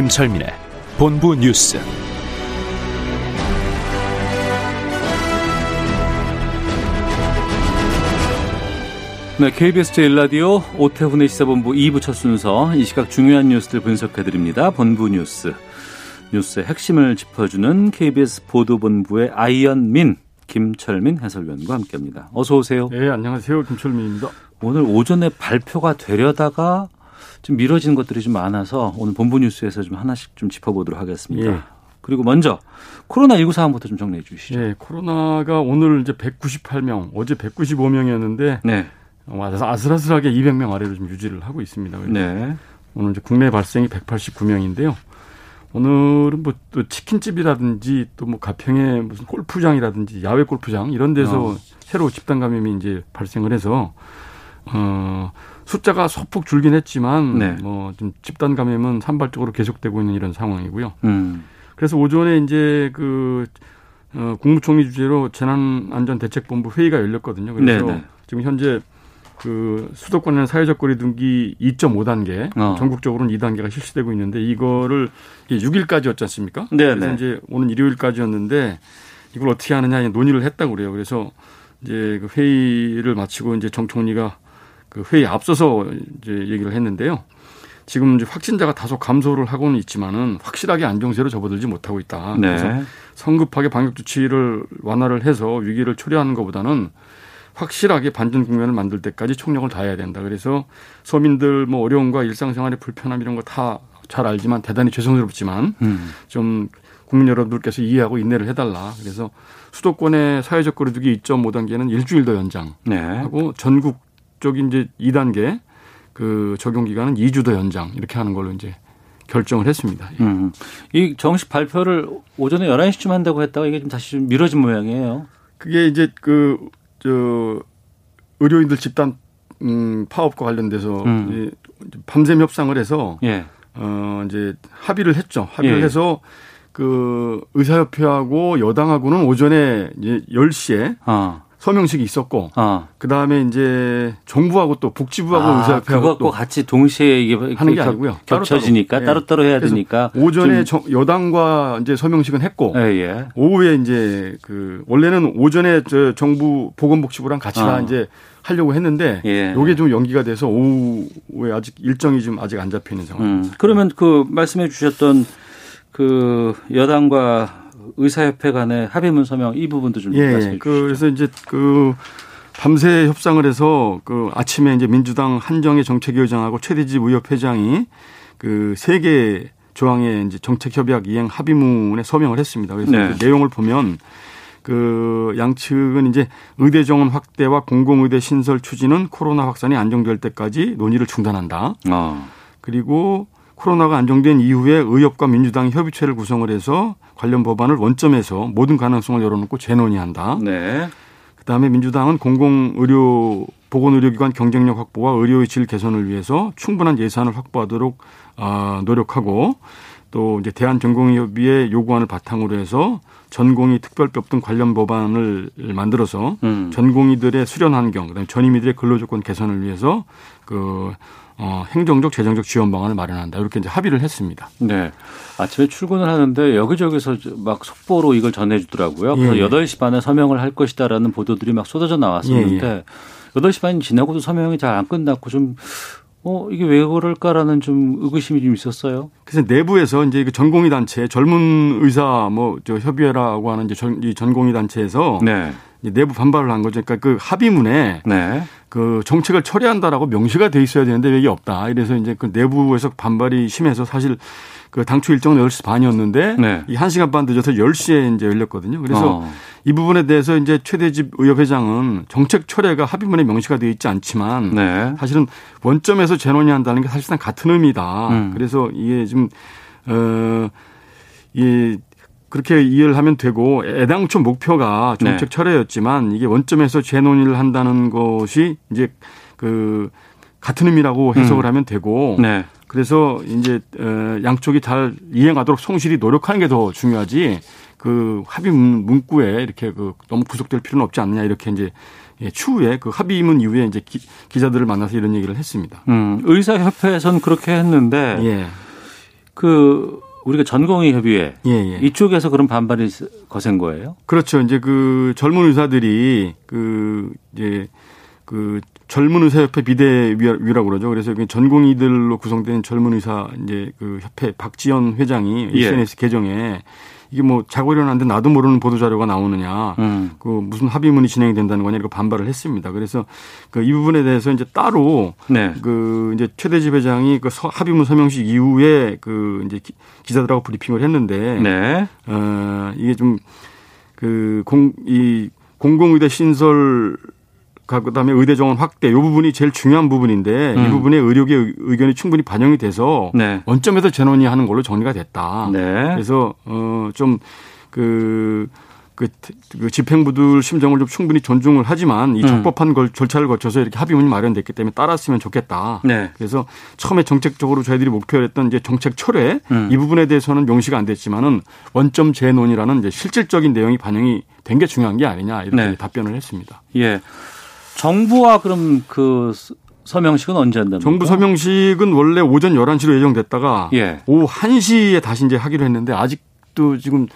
김철민의 본부 뉴스. 네, KBS 제1라디오 오태훈의 시사본부 2부 첫 순서 이 시각 중요한 뉴스들 분석해드립니다. 본부 뉴스. 뉴스의 핵심을 짚어주는 KBS 보도본부의 아이언민, 김철민 해설위원과 함께합니다. 어서 오세요. 네, 안녕하세요. 김철민입니다. 오늘 오전에 발표가 되려다가 좀 미뤄진 것들이 좀 많아서 오늘 본부 뉴스에서 좀 하나씩 좀 짚어보도록 하겠습니다. 예. 그리고 먼저 코로나19 상황부터 좀 정리해 주시죠. 네, 코로나가 오늘 이제 198명, 어제 195명이었는데 네. 아슬아슬하게 200명 아래로 좀 유지를 하고 있습니다. 네. 오늘 이제 국내 발생이 189명인데요. 오늘은 뭐 또 치킨집이라든지 또 뭐 가평의 무슨 골프장이라든지 야외 골프장 이런 데서 어. 새로 집단 감염이 이제 발생을 해서 어 숫자가 소폭 줄긴 했지만 네. 뭐좀 집단 감염은 산발적으로 계속되고 있는 이런 상황이고요. 음. 그래서 오전에 이제 그 어, 국무총리 주재로 재난안전대책본부 회의가 열렸거든요. 그래서 네네. 지금 현재 그 수도권에는 사회적 거리두기 2.5단계, 어. 전국적으로는 2단계가 실시되고 있는데 이거를 이게 6일까지였지 않습니까? 네네. 그래서 이제 오는 일요일까지였는데 이걸 어떻게 하느냐 논의를 했다고 그래요. 그래서 이제 그 회의를 마치고 이제 정 총리가 그 회의 앞서서 이제 얘기를 했는데요. 지금 이제 확진자가 다소 감소를 하고는 있지만은 확실하게 안정세로 접어들지 못하고 있다. 그래서 네. 성급하게 방역 조치를 완화를 해서 위기를 초래하는 것보다는 확실하게 반전 국면을 만들 때까지 총력을 다해야 된다. 그래서 서민들 뭐 어려움과 일상생활의 불편함 이런 거 다 잘 알지만 대단히 죄송스럽지만 음. 좀 국민 여러분들께서 이해하고 인내를 해달라. 그래서 수도권의 사회적 거리두기 2.5단계는 일주일 더 연장하고 네. 전국 적인 이제 2단계 그 적용 기간은 2주 더 연장 이렇게 하는 걸로 이제 결정을 했습니다. 예. 음. 이 정식 발표를 오전에 11시쯤 한다고 했다가 이게 좀 다시 좀 미뤄진 모양이에요. 그게 이제 그, 저, 의료인들 집단, 음, 파업과 관련돼서 음. 이 밤샘 협상을 해서, 예. 어, 이제 합의를 했죠. 합의를 예. 해서 그 의사협회하고 여당하고는 오전에 이제 10시에 아. 서명식이 있었고, 아. 그 다음에 이제 정부하고 또 복지부하고 아, 의사협회하고 그것과 또 같이 동시에 이게 하는 게 겹- 아니고요. 겹쳐지니까 따로따로. 따로따로 해야 그래서 되니까 오전에 좀- 정- 여당과 이제 서명식은 했고, 예, 예. 오후에 이제 그 원래는 오전에 저 정부 보건복지부랑 같이 다 아. 이제 하려고 했는데 예. 요게 좀 연기가 돼서 오후에 아직 일정이 좀 아직 안 잡혀 있는 상황입니다. 음. 그러면 그 말씀해 주셨던 그 여당과 의사협회 간의 합의문 서명 이 부분도 좀 예. 말씀해 그 주시죠. 그래서 이제 그 밤새 협상을 해서 그 아침에 이제 민주당 한정희 정책위원장하고 최대집 의협회장이 그 세 개 조항의 이제 정책협약 이행 합의문에 서명을 했습니다. 그래서 네. 그 내용을 보면 그 양측은 이제 의대 정원 확대와 공공의대 신설 추진은 코로나 확산이 안정될 때까지 논의를 중단한다. 어. 그리고 코로나가 안정된 이후에 의협과 민주당이 협의체를 구성을 해서 관련 법안을 원점에서 모든 가능성을 열어놓고 재논의한다. 네. 그다음에 민주당은 공공의료 보건의료기관 경쟁력 확보와 의료의 질 개선을 위해서 충분한 예산을 확보하도록 아, 노력하고 또 이제 대한전공의협의회 요구안을 바탕으로 해서 전공의 특별법 등 관련 법안을 만들어서 음. 전공의들의 수련 환경, 그다음에 전임의들의 근로조건 개선을 위해서 그 어, 행정적 재정적 지원 방안을 마련한다 이렇게 이제 합의를 했습니다. 네. 아침에 출근을 하는데 여기저기서 막 속보로 이걸 전해주더라고요. 그래서 예, 예. 8시 반에 서명을 할 것이다라는 보도들이 막 쏟아져 나왔었는데 예, 8시 반이 지나고도 서명이 잘 안 끝났고 좀 어, 이게 왜 그럴까라는 좀 의구심이 좀 있었어요. 그래서 내부에서 이제 그 전공의 단체 젊은 의사 뭐 저 협의회라고 하는 이제 전, 이 전공의 단체에서 네. 내부 반발을 한 거죠. 그러니까 그 합의문에 네. 그 정책을 처리한다라고 명시가 돼 있어야 되는데 왜 이게 없다. 이래서 이제 그 내부에서 반발이 심해서 사실 그 당초 일정은 10시 반이었는데 네. 이 1시간 반 늦어서 10시에 이제 열렸거든요. 그래서 어. 이 부분에 대해서 이제 최대집 의협회장은 정책 철회가 합의문에 명시가 되어 있지 않지만 네. 사실은 원점에서 재논의 한다는 게 사실상 같은 의미다. 음. 그래서 이게 지금 어 이 그렇게 이해를 하면 되고 애당초 목표가 정책 네. 철회였지만 이게 원점에서 재논의를 한다는 것이 이제 그 같은 의미라고 해석을 음. 하면 되고 네. 그래서 이제 어, 양쪽이 잘 이행하도록 성실히 노력하는 게 더 중요하지 그 합의 문- 문구에 이렇게 그 너무 구속될 필요는 없지 않느냐 이렇게 이제 예, 추후에 그 합의문 이후에 이제 기, 기자들을 만나서 이런 얘기를 했습니다. 음, 의사협회에서는 그렇게 했는데 예, 그 우리가 전공의 협의회 예, 예. 이쪽에서 그런 반발이 거센 거예요? 그렇죠. 이제 그 젊은 의사들이 그 이제 그 젊은 의사 협회 비대위라고 그러죠. 그래서 그 전공의들로 구성된 젊은 의사 이제 그 협회 박지연 회장이 예. SNS 계정에 이게 뭐 자고 일어났는데 나도 모르는 보도 자료가 나오느냐. 음. 그 무슨 합의문이 진행이 된다는 거냐 이렇게 반발을 했습니다. 그래서 그 이 부분에 대해서 이제 따로 네. 그 이제 최대집 회장이 그 서- 합의문 서명식 이후에 그 이제 기- 기자들하고 브리핑을 했는데 네. 어, 이게 좀 그 공 이 공공의대 신설 그다음에 의대 정원 확대 이 부분이 제일 중요한 부분인데 이 음. 부분에 의료계 의- 의견이 충분히 반영이 돼서 네. 원점에서 재논의하는 걸로 정리가 됐다. 네. 그래서 어좀그 그, 그 집행부들 심정을 좀 충분히 존중을 하지만 이 음. 적법한 걸 절차를 거쳐서 이렇게 합의문이 마련됐기 때문에 따랐으면 좋겠다. 네. 그래서 처음에 정책적으로 저희들이 목표했던 이제 정책 철회 음. 이 부분에 대해서는 명시가 안 됐지만은 원점 재논이라는 이제 실질적인 내용이 반영이 된 게 중요한 게 아니냐 이렇게 네. 답변을 했습니다. 예. 정부와 그럼 그 서- 서명식은 언제 한답니까? 정부 서명식은 원래 오전 11시로 예정됐다가 예. 오후 1시에 다시 이제 하기로 했는데 아직도 지금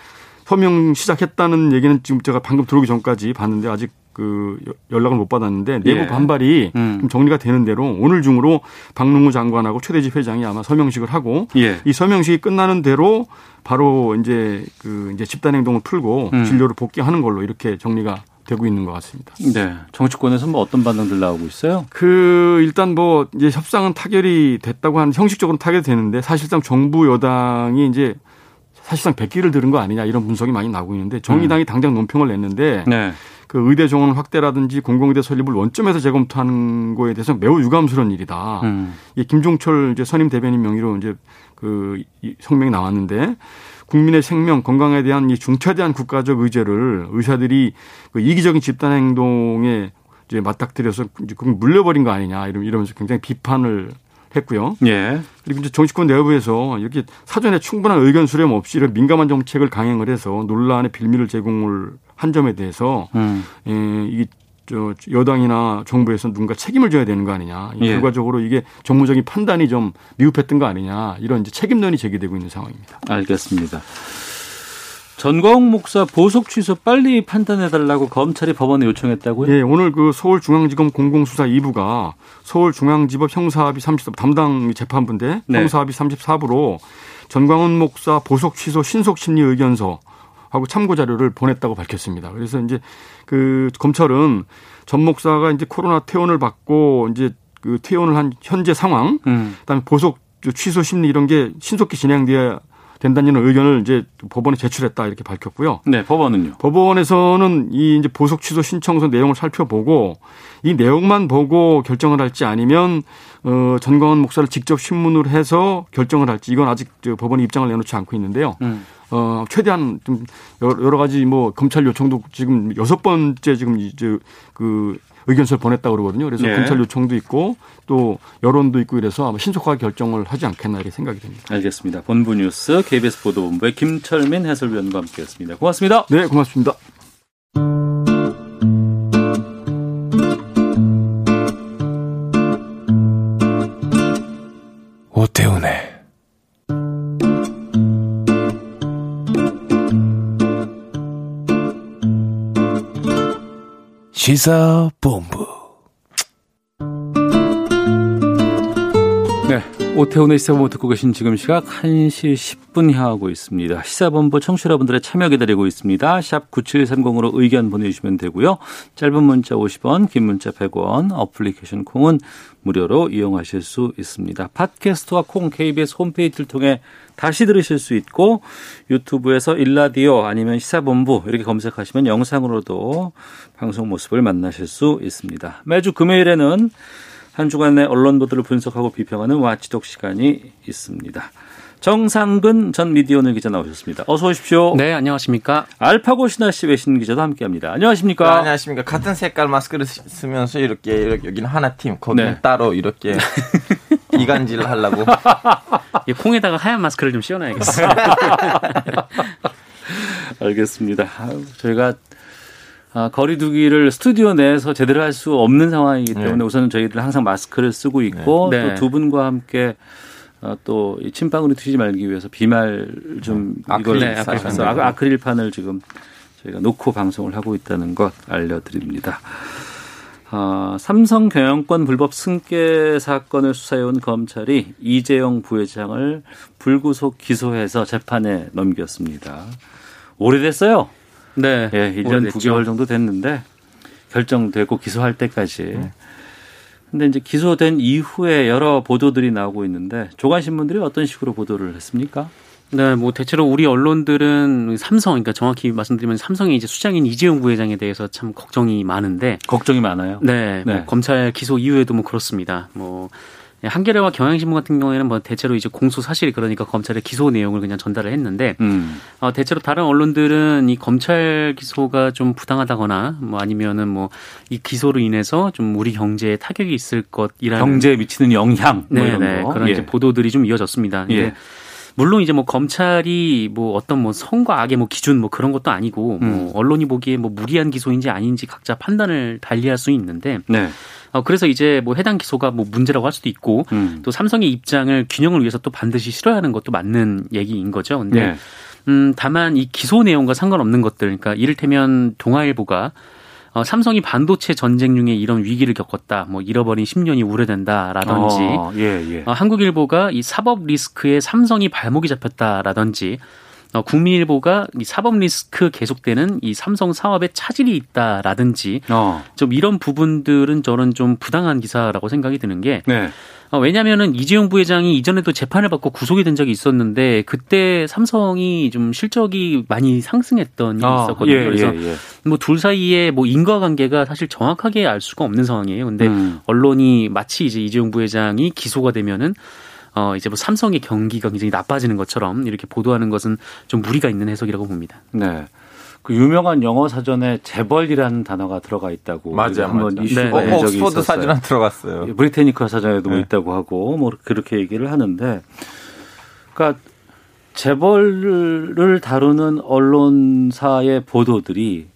서명 시작했다는 얘기는 지금 제가 방금 들어오기 전까지 봤는데 아직 그 연락을 못 받았는데 내부 예. 반발이 음. 좀 정리가 되는 대로 오늘 중으로 박능우 장관하고 최대집 회장이 아마 서명식을 하고 예. 이 서명식이 끝나는 대로 바로 이제 그 이제 집단 행동을 풀고 음. 진료를 복귀하는 걸로 이렇게 정리가 되고 있는 것 같습니다. 네. 정치권에서 뭐 어떤 반응들 나오고 있어요? 그 일단 뭐 이제 협상은 타결이 됐다고 하는 형식적으로 타결이 되는데 사실상 정부 여당이 이제 사실상 백기를 들은 거 아니냐 이런 분석이 많이 나오고 있는데 정의당이 당장 논평을 냈는데 네. 그 의대 정원 확대라든지 공공의대 설립을 원점에서 재검토하는 거에 대해서 매우 유감스러운 일이다. 음. 이 김종철 이제 선임 대변인 명의로 이제 그이 성명이 나왔는데 국민의 생명 건강에 대한 이 중차대한 국가적 의제를 의사들이 그 이기적인 집단 행동에 이제 맞닥뜨려서 그걸 물려버린 거 아니냐 이러- 이러면서 굉장히 비판을 했고요. 예. 그리고 이제 정치권 내부에서 이렇게 사전에 충분한 의견 수렴 없이 이런 민감한 정책을 강행을 해서 논란의 빌미를 제공을 한 점에 대해서 음. 예, 이게 저 여당이나 정부에서 누군가 책임을 져야 되는 거 아니냐. 이 예. 결과적으로 이게 정무적인 판단이 좀 미흡했던 거 아니냐. 이런 이제 책임론이 제기되고 있는 상황입니다. 알겠습니다. 전광욱 목사 보석 취소 빨리 판단해 달라고 검찰이 법원에 요청했다고요? 예, 오늘 그 서울중앙지검 공공수사 2부가 서울중앙지법 형사합의 30 담당 재판부인데 네. 형사합의 34부로 전광훈 목사 보석 취소 신속 심리 의견서 하고 참고 자료를 보냈다고 밝혔습니다. 그래서 이제 그 검찰은 전 목사가 이제 코로나 퇴원을 받고 이제 그 퇴원을 한 현재 상황, 음. 그다음에 보석 취소 심리 이런 게 신속히 진행돼야 된다는 의견을 이제 법원에 제출했다 이렇게 밝혔고요. 네, 법원은요. 법원에서는 이 이제 보석 취소 신청서 내용을 살펴보고 이 내용만 보고 결정을 할지 아니면 어 전광훈 목사를 직접 신문을 해서 결정을 할지 이건 아직 저 법원이 입장을 내놓지 않고 있는데요. 음. 어 최대한 좀 여러 가지 뭐 검찰 요청도 지금 여섯 번째 지금 이제 그 의견서를 보냈다고 그러거든요. 그래서 네. 검찰 요청도 있고 또 여론도 있고 이래서 아마 신속하게 결정을 하지 않겠나 이렇게 생각이 됩니다. 알겠습니다. 본부 뉴스 KBS 보도본부의 김철민 해설위원과 함께했습니다. 고맙습니다. 네, 고맙습니다. 시사본부 오태훈의 시사본부 듣고 계신 지금 시각 1시 10분 향하고 있습니다. 시사본부 청취자분들의 참여 기다리고 있습니다. 샵 9730으로 의견 보내주시면 되고요. 짧은 문자 50원, 긴 문자 100원, 어플리케이션 콩은 무료로 이용하실 수 있습니다. 팟캐스트와 콩 KBS 홈페이지를 통해 다시 들으실 수 있고 유튜브에서 일라디오 아니면 시사본부 이렇게 검색하시면 영상으로도 방송 모습을 만나실 수 있습니다. 매주 금요일에는 한 주간의 언론 보도를 분석하고 비평하는 와치독 시간이 있습니다. 정상근 전 미디어오늘 기자 나오셨습니다. 어서 오십시오. 네, 안녕하십니까. 알파고 신하 씨 외신 기자도 함께합니다. 안녕하십니까. 네, 안녕하십니까. 같은 색깔 마스크를 쓰면서 이렇게, 이렇게 여기는 하나 팀, 거기는 네. 따로 이렇게 이간질을 하려고. 이 콩에다가 하얀 마스크를 좀 씌워놔야겠어요. 알겠습니다. 저희가 아, 거리두기를 스튜디오 내에서 제대로 할 수 없는 상황이기 때문에 네. 우선은 저희들 항상 마스크를 쓰고 있고 네. 또두 분과 함께 어, 또이 침방울이 튀지 말기 위해서 비말 좀 아크릴 이걸 네, 아크릴 사서 아- 아크릴판을 지금 저희가 놓고 방송을 하고 있다는 것 알려드립니다. 아, 삼성 경영권 불법 승계 사건을 수사해온 검찰이 이재용 부회장을 불구속 기소해서 재판에 넘겼습니다. 오래됐어요. 네. 예, 1년 오래됐죠. 9개월 정도 됐는데 결정되고 기소할 때까지. 근데 이제 기소된 이후에 여러 보도들이 나오고 있는데 조간 신문들이 어떤 식으로 보도를 했습니까? 네, 뭐 대체로 우리 언론들은 삼성, 그러니까 정확히 말씀드리면 삼성의 이제 수장인 이재용 부회장에 대해서 참 걱정이 많은데, 걱정이 많아요. 네, 뭐 네. 검찰 기소 이후에도 뭐 그렇습니다. 뭐 한겨레와 경향신문 같은 경우에는 뭐 대체로 이제 공소 사실이 그러니까 검찰의 기소 내용을 그냥 전달을 했는데, 음. 어, 대체로 다른 언론들은 이 검찰 기소가 좀 부당하다거나 뭐 아니면은 뭐 이 기소로 인해서 좀 우리 경제에 타격이 있을 것이라는 경제에 미치는 영향 뭐 이런 네네 거. 그런 예. 이제 보도들이 좀 이어졌습니다. 예. 물론 이제 뭐 검찰이 뭐 어떤 뭐 선과 악의 뭐 기준 뭐 그런 것도 아니고 음. 뭐 언론이 보기에 뭐 무리한 기소인지 아닌지 각자 판단을 달리할 수 있는데 네. 어 그래서 이제 뭐 해당 기소가 뭐 문제라고 할 수도 있고 음. 또 삼성의 입장을 균형을 위해서 또 반드시 실어야 하는 것도 맞는 얘기인 거죠. 근데 네. 음, 다만 이 기소 내용과 상관없는 것들, 그러니까 이를테면 동아일보가 어, 삼성이 반도체 전쟁 중에 이런 위기를 겪었다, 뭐 잃어버린 10년이 우려된다라든지, 어, 예, 예. 어, 한국일보가 이 사법 리스크에 삼성이 발목이 잡혔다라든지, 어, 국민일보가 이 사법 리스크 계속되는 이 삼성 사업에 차질이 있다라든지, 어. 좀 이런 부분들은 저는 좀 부당한 기사라고 생각이 드는 게, 네. 어, 왜냐하면은 이재용 부회장이 이전에도 재판을 받고 구속이 된 적이 있었는데 그때 삼성이 좀 실적이 많이 상승했던 일이 아, 있었거든요. 예, 그래서 예, 예. 뭐둘 사이에 뭐 인과관계가 사실 정확하게 알 수가 없는 상황이에요. 근데 음. 언론이 마치 이제 이재용 부회장이 기소가 되면은 어 이제 뭐 삼성의 경기가 굉장히 나빠지는 것처럼 이렇게 보도하는 것은 좀 무리가 있는 해석이라고 봅니다. 네. 그 유명한 영어 사전에 재벌이라는 단어가 들어가 있다고 맞아, 한번 맞아. 이슈가 네, 된 네. 적이 옥스퍼드 있었어요. 사진은 들어갔어요. 예, 브리테니커 사전에도 뭐 네. 있다고 하고 뭐 그렇게 얘기를 하는데 그러니까 재벌을 다루는 언론사의 보도들이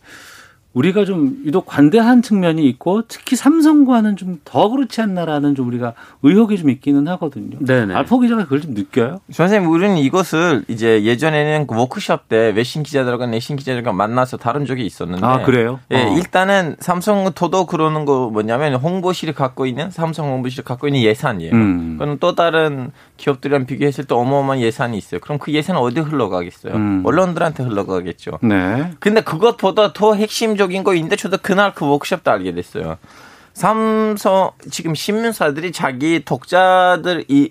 우리가 좀 유독 관대한 측면이 있고 특히 삼성과는 좀 더 그렇지 않나라는 좀 우리가 의혹이 좀 있기는 하거든요. 네네. 알포 기자가 그걸 좀 느껴요? 선생님, 우리는 이것을 이제 예전에는 그 워크숍 때 외신 기자들과 내신 기자들과 만나서 다룬 적이 있었는데. 아 그래요? 예, 어. 일단은 삼성 도도 그러는 거 뭐냐면 홍보실이 갖고 있는 삼성 홍보실이 갖고 있는 예산이에요. 음. 그건 또 다른 기업들이랑 비교했을 때 어마어마한 예산이 있어요. 그럼 그 예산은 어디 흘러가겠어요? 음. 언론들한테 흘러가겠죠. 네. 근데 그것보다 더 핵심적 인 거인데 저도 그날 그 워크숍 때 알게 됐어요. 삼성 지금 신문사들이 자기 독자들 이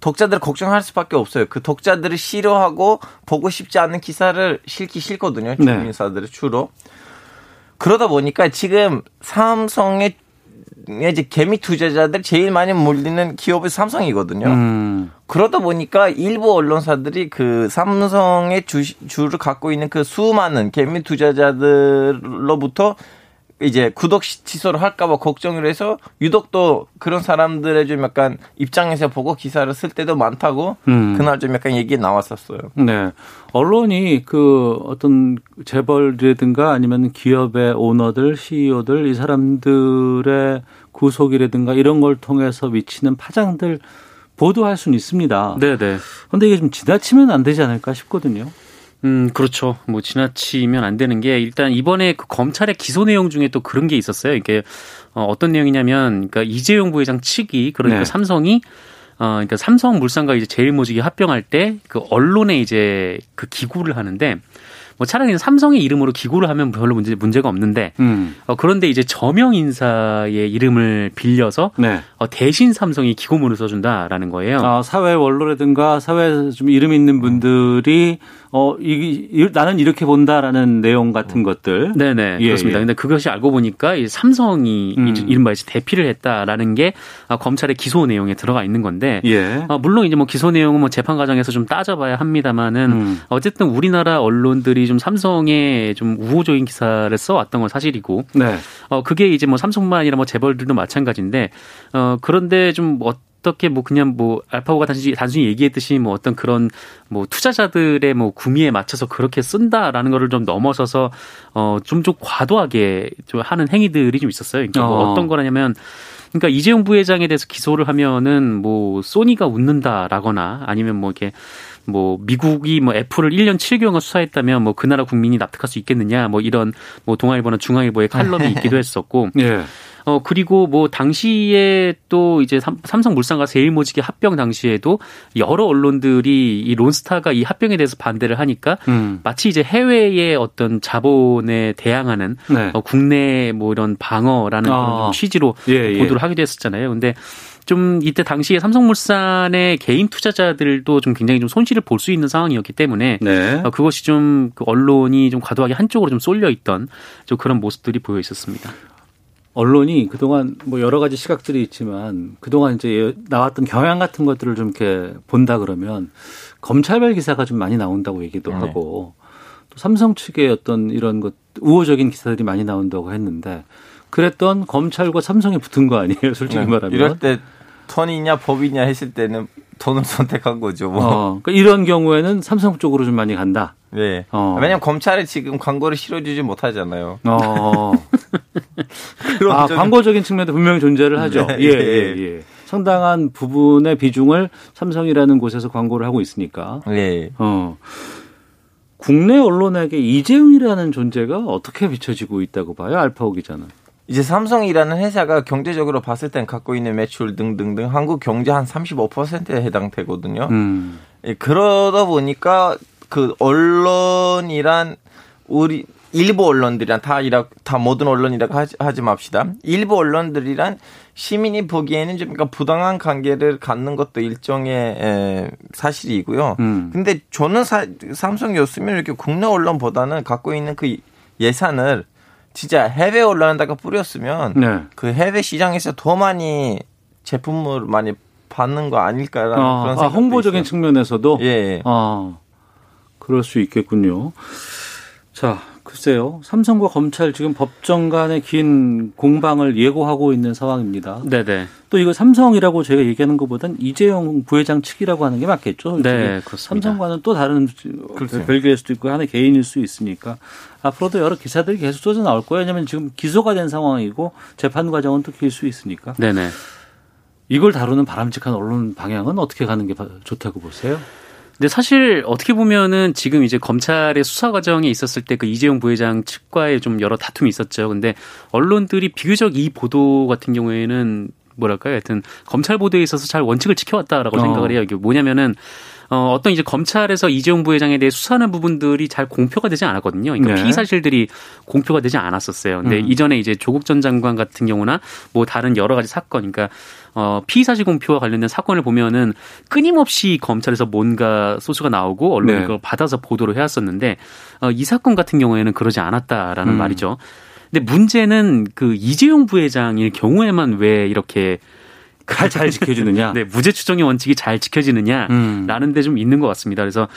독자들을 걱정할 수밖에 없어요. 그 독자들을 싫어하고 보고 싶지 않은 기사를 실기 싫거든요. 네. 주민사들을 주로. 그러다 보니까 지금 삼성의 이제 개미 투자자들 제일 많이 몰리는 기업이 삼성이거든요. 음. 그러다 보니까 일부 언론사들이 그 삼성의 주, 주를 갖고 있는 그 수많은 개미 투자자들로부터 이제 구독 시- 취소를 할까봐 걱정을 해서 유독 또 그런 사람들의 좀 약간 입장에서 보고 기사를 쓸 때도 많다고 음. 그날 좀 약간 얘기 나왔었어요. 네. 언론이 그 어떤 재벌이라든가 아니면 기업의 오너들, CEO들 이 사람들의 구속이라든가 이런 걸 통해서 미치는 파장들 보도할 수는 있습니다. 네네. 근데 이게 좀 지나치면 안 되지 않을까 싶거든요. 음, 그렇죠. 뭐 지나치면 안 되는 게 일단 이번에 그 검찰의 기소 내용 중에 또 그런 게 있었어요. 이게 어, 어떤 내용이냐면 그러니까 이재용 부회장 측이 그러니까 네. 삼성이 어, 그러니까 삼성 물산과 이제 제일모직이 합병할 때 그 언론에 이제 그 기구를 하는데 뭐 차라리 삼성의 이름으로 기구를 하면 별로 문제 문제가 없는데 음. 어, 그런데 이제 저명 인사의 이름을 빌려서 네. 어, 대신 삼성이 기고문을 써준다라는 거예요. 아, 사회 원로라든가 사회 좀 이름 있는 분들이 어, 이, 이 나는 이렇게 본다라는 내용 같은 것들. 네네 예, 그렇습니다. 예. 근데 그것이 알고 보니까 이 삼성이 음. 이- 이른바 이제 대피를 했다라는 게 아, 검찰의 기소 내용에 들어가 있는 건데 예. 어, 물론 이제 뭐 기소 내용은 뭐 재판 과정에서 좀 따져봐야 합니다만은 음. 어쨌든 우리나라 언론들이 좀 삼성에 좀 우호적인 기사를 써왔던 건 사실이고 네. 어 그게 이제 뭐 삼성만 아니라 뭐 재벌들도 마찬가지인데 어 그런데 좀 어 떻게 뭐 그냥 뭐 알파고가 단순히 단순히 얘기했듯이 뭐 어떤 그런 뭐 투자자들의 뭐 구미에 맞춰서 그렇게 쓴다라는 거를 좀 넘어서서 어좀 좀 과도하게 좀 하는 행위들이 좀 있었어요. 그러니까 뭐 어. 어떤 거라냐면 그러니까 이재용 부회장에 대해서 기소를 하면은 뭐 소니가 웃는다라거나 아니면 뭐 이렇게 뭐 미국이 뭐 애플을 1년 7개월간 수사했다면 뭐 그 나라 국민이 납득할 수 있겠느냐 뭐 이런 뭐 동아일보나 중앙일보의 칼럼이 있기도 했었고 예. 어 그리고 뭐 당시에 또 이제 삼, 삼성물산과 세일모직의 합병 당시에도 여러 언론들이 이 론스타가 이 합병에 대해서 반대를 하니까 음. 마치 이제 해외의 어떤 자본에 대항하는 네. 어, 국내 뭐 이런 방어라는 아. 그런 좀 취지로 예, 예. 보도를 하기도 했었잖아요. 근데 좀 이때 당시에 삼성물산의 개인 투자자들도 좀 굉장히 좀 손실을 볼 수 있는 상황이었기 때문에 네. 어, 그것이 좀그 언론이 좀 과도하게 한쪽으로 좀 쏠려 있던 좀 그런 모습들이 보여 있었습니다. 언론이 그동안 뭐 여러 가지 시각들이 있지만 그동안 이제 나왔던 경향 같은 것들을 좀 이렇게 본다 그러면 검찰발 기사가 좀 많이 나온다고 얘기도 네. 하고 또 삼성 측의 어떤 이런 것 우호적인 기사들이 많이 나온다고 했는데 그랬던 검찰과 삼성이 붙은 거 아니에요? 솔직히 네. 말하면. 이럴 때 턴이냐 법이냐 했을 때는 돈을 선택한 거죠. 뭐. 어, 그러니까 이런 경우에는 삼성 쪽으로 좀 많이 간다. 네. 어. 왜냐면 검찰이 지금 광고를 실어주지 못하잖아요. 어. 아, 적은- 광고적인 측면도 분명히 존재를 하죠. 네, 예, 예. 예, 예. 상당한 부분의 비중을 삼성이라는 곳에서 광고를 하고 있으니까. 네. 어. 국내 언론에게 이재용이라는 존재가 어떻게 비춰지고 있다고 봐요? 알파오 기자는. 이제 삼성이라는 회사가 경제적으로 봤을 땐 갖고 있는 매출 등등등 한국 경제 한 35%에 해당되거든요. 음. 예, 그러다 보니까 그 언론이란 우리 일부 언론들이란 다 이라 다 모든 언론이라고 하지, 하지 맙시다. 일부 언론들이란 시민이 보기에는 좀 그러니까 부당한 관계를 갖는 것도 일종의 에, 사실이고요. 음. 근데 저는 사, 삼성이었으면 이렇게 국내 언론보다는 갖고 있는 그 예산을 진짜 해외 언론에다가 뿌렸으면 네. 그 해외 시장에서 더 많이 제품을 많이 받는 거 아닐까라는 아, 그런 아, 생각. 홍보적인 측면에서도 예, 예. 아, 그럴 수 있겠군요. 자, 글쎄요. 삼성과 검찰 지금 법정 간의 긴 공방을 예고하고 있는 상황입니다. 네네. 또 이거 삼성이라고 제가 얘기하는 것보단 이재용 부회장 측이라고 하는 게 맞겠죠? 네, 그렇습니다. 삼성과는 또 다른 별개일 수도 있고 하나의 개인일 수 있으니까 앞으로도 여러 기사들이 계속 쏟아 나올 거예요. 왜냐하면 지금 기소가 된 상황이고 재판 과정은 또 길 수 있으니까 네네. 이걸 다루는 바람직한 언론 방향은 어떻게 가는 게 바- 좋다고 보세요? 근데 사실 어떻게 보면은 지금 이제 검찰의 수사 과정에 있었을 때 그 이재용 부회장 측과의 좀 여러 다툼이 있었죠. 근데 언론들이 비교적 이 보도 같은 경우에는 뭐랄까요? 하여튼 검찰 보도에 있어서 잘 원칙을 지켜왔다라고 어. 생각을 해요. 이게 뭐냐면은 어, 어떤 이제 검찰에서 이재용 부회장에 대해 수사하는 부분들이 잘 공표가 되지 않았거든요. 그러니까 네. 피의 사실들이 공표가 되지 않았었어요. 근데 음. 이전에 이제 조국 전 장관 같은 경우나 뭐 다른 여러 가지 사건, 그러니까 어, 피의 사실 공표와 관련된 사건을 보면은 끊임없이 검찰에서 뭔가 소수가 나오고 언론이 네. 그걸 받아서 보도를 해왔었는데 어, 이 사건 같은 경우에는 그러지 않았다라는 음. 말이죠. 근데 문제는 그 이재용 부회장일 경우에만 왜 이렇게 잘, 잘 지켜주느냐? 네, 무죄 추정의 원칙이 잘 지켜지느냐 음. 라는 데좀 있는 것 같습니다. 그래서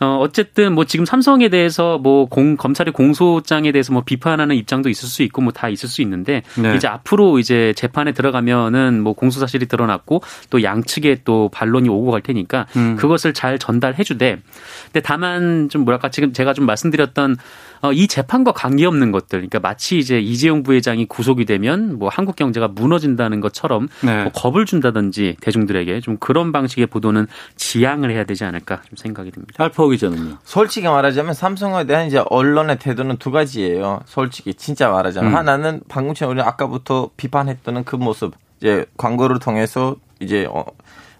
어 어쨌든 뭐 지금 삼성에 대해서 뭐 공 검찰의 공소장에 대해서 뭐 비판하는 입장도 있을 수 있고 뭐 다 있을 수 있는데 네. 이제 앞으로 이제 재판에 들어가면은 뭐 공소 사실이 드러났고 또 양측에 또 반론이 오고 갈 테니까 음. 그것을 잘 전달해 주되 근데 다만 좀 뭐랄까 지금 제가 좀 말씀드렸던 어, 이 재판과 관계없는 것들, 그러니까 마치 이제 이재용 부회장이 구속이 되면 뭐 한국 경제가 무너진다는 것처럼 네. 뭐 겁을 준다든지 대중들에게 좀 그런 방식의 보도는 지양을 해야 되지 않을까 좀 생각이 듭니다. 알파오 기자는요? 솔직히 말하자면 삼성에 대한 이제 언론의 태도는 두 가지예요. 솔직히 진짜 말하자면 음. 하나는 방금 전에 우리 아까부터 비판했던 그 모습. 이제 광고를 통해서 이제 어,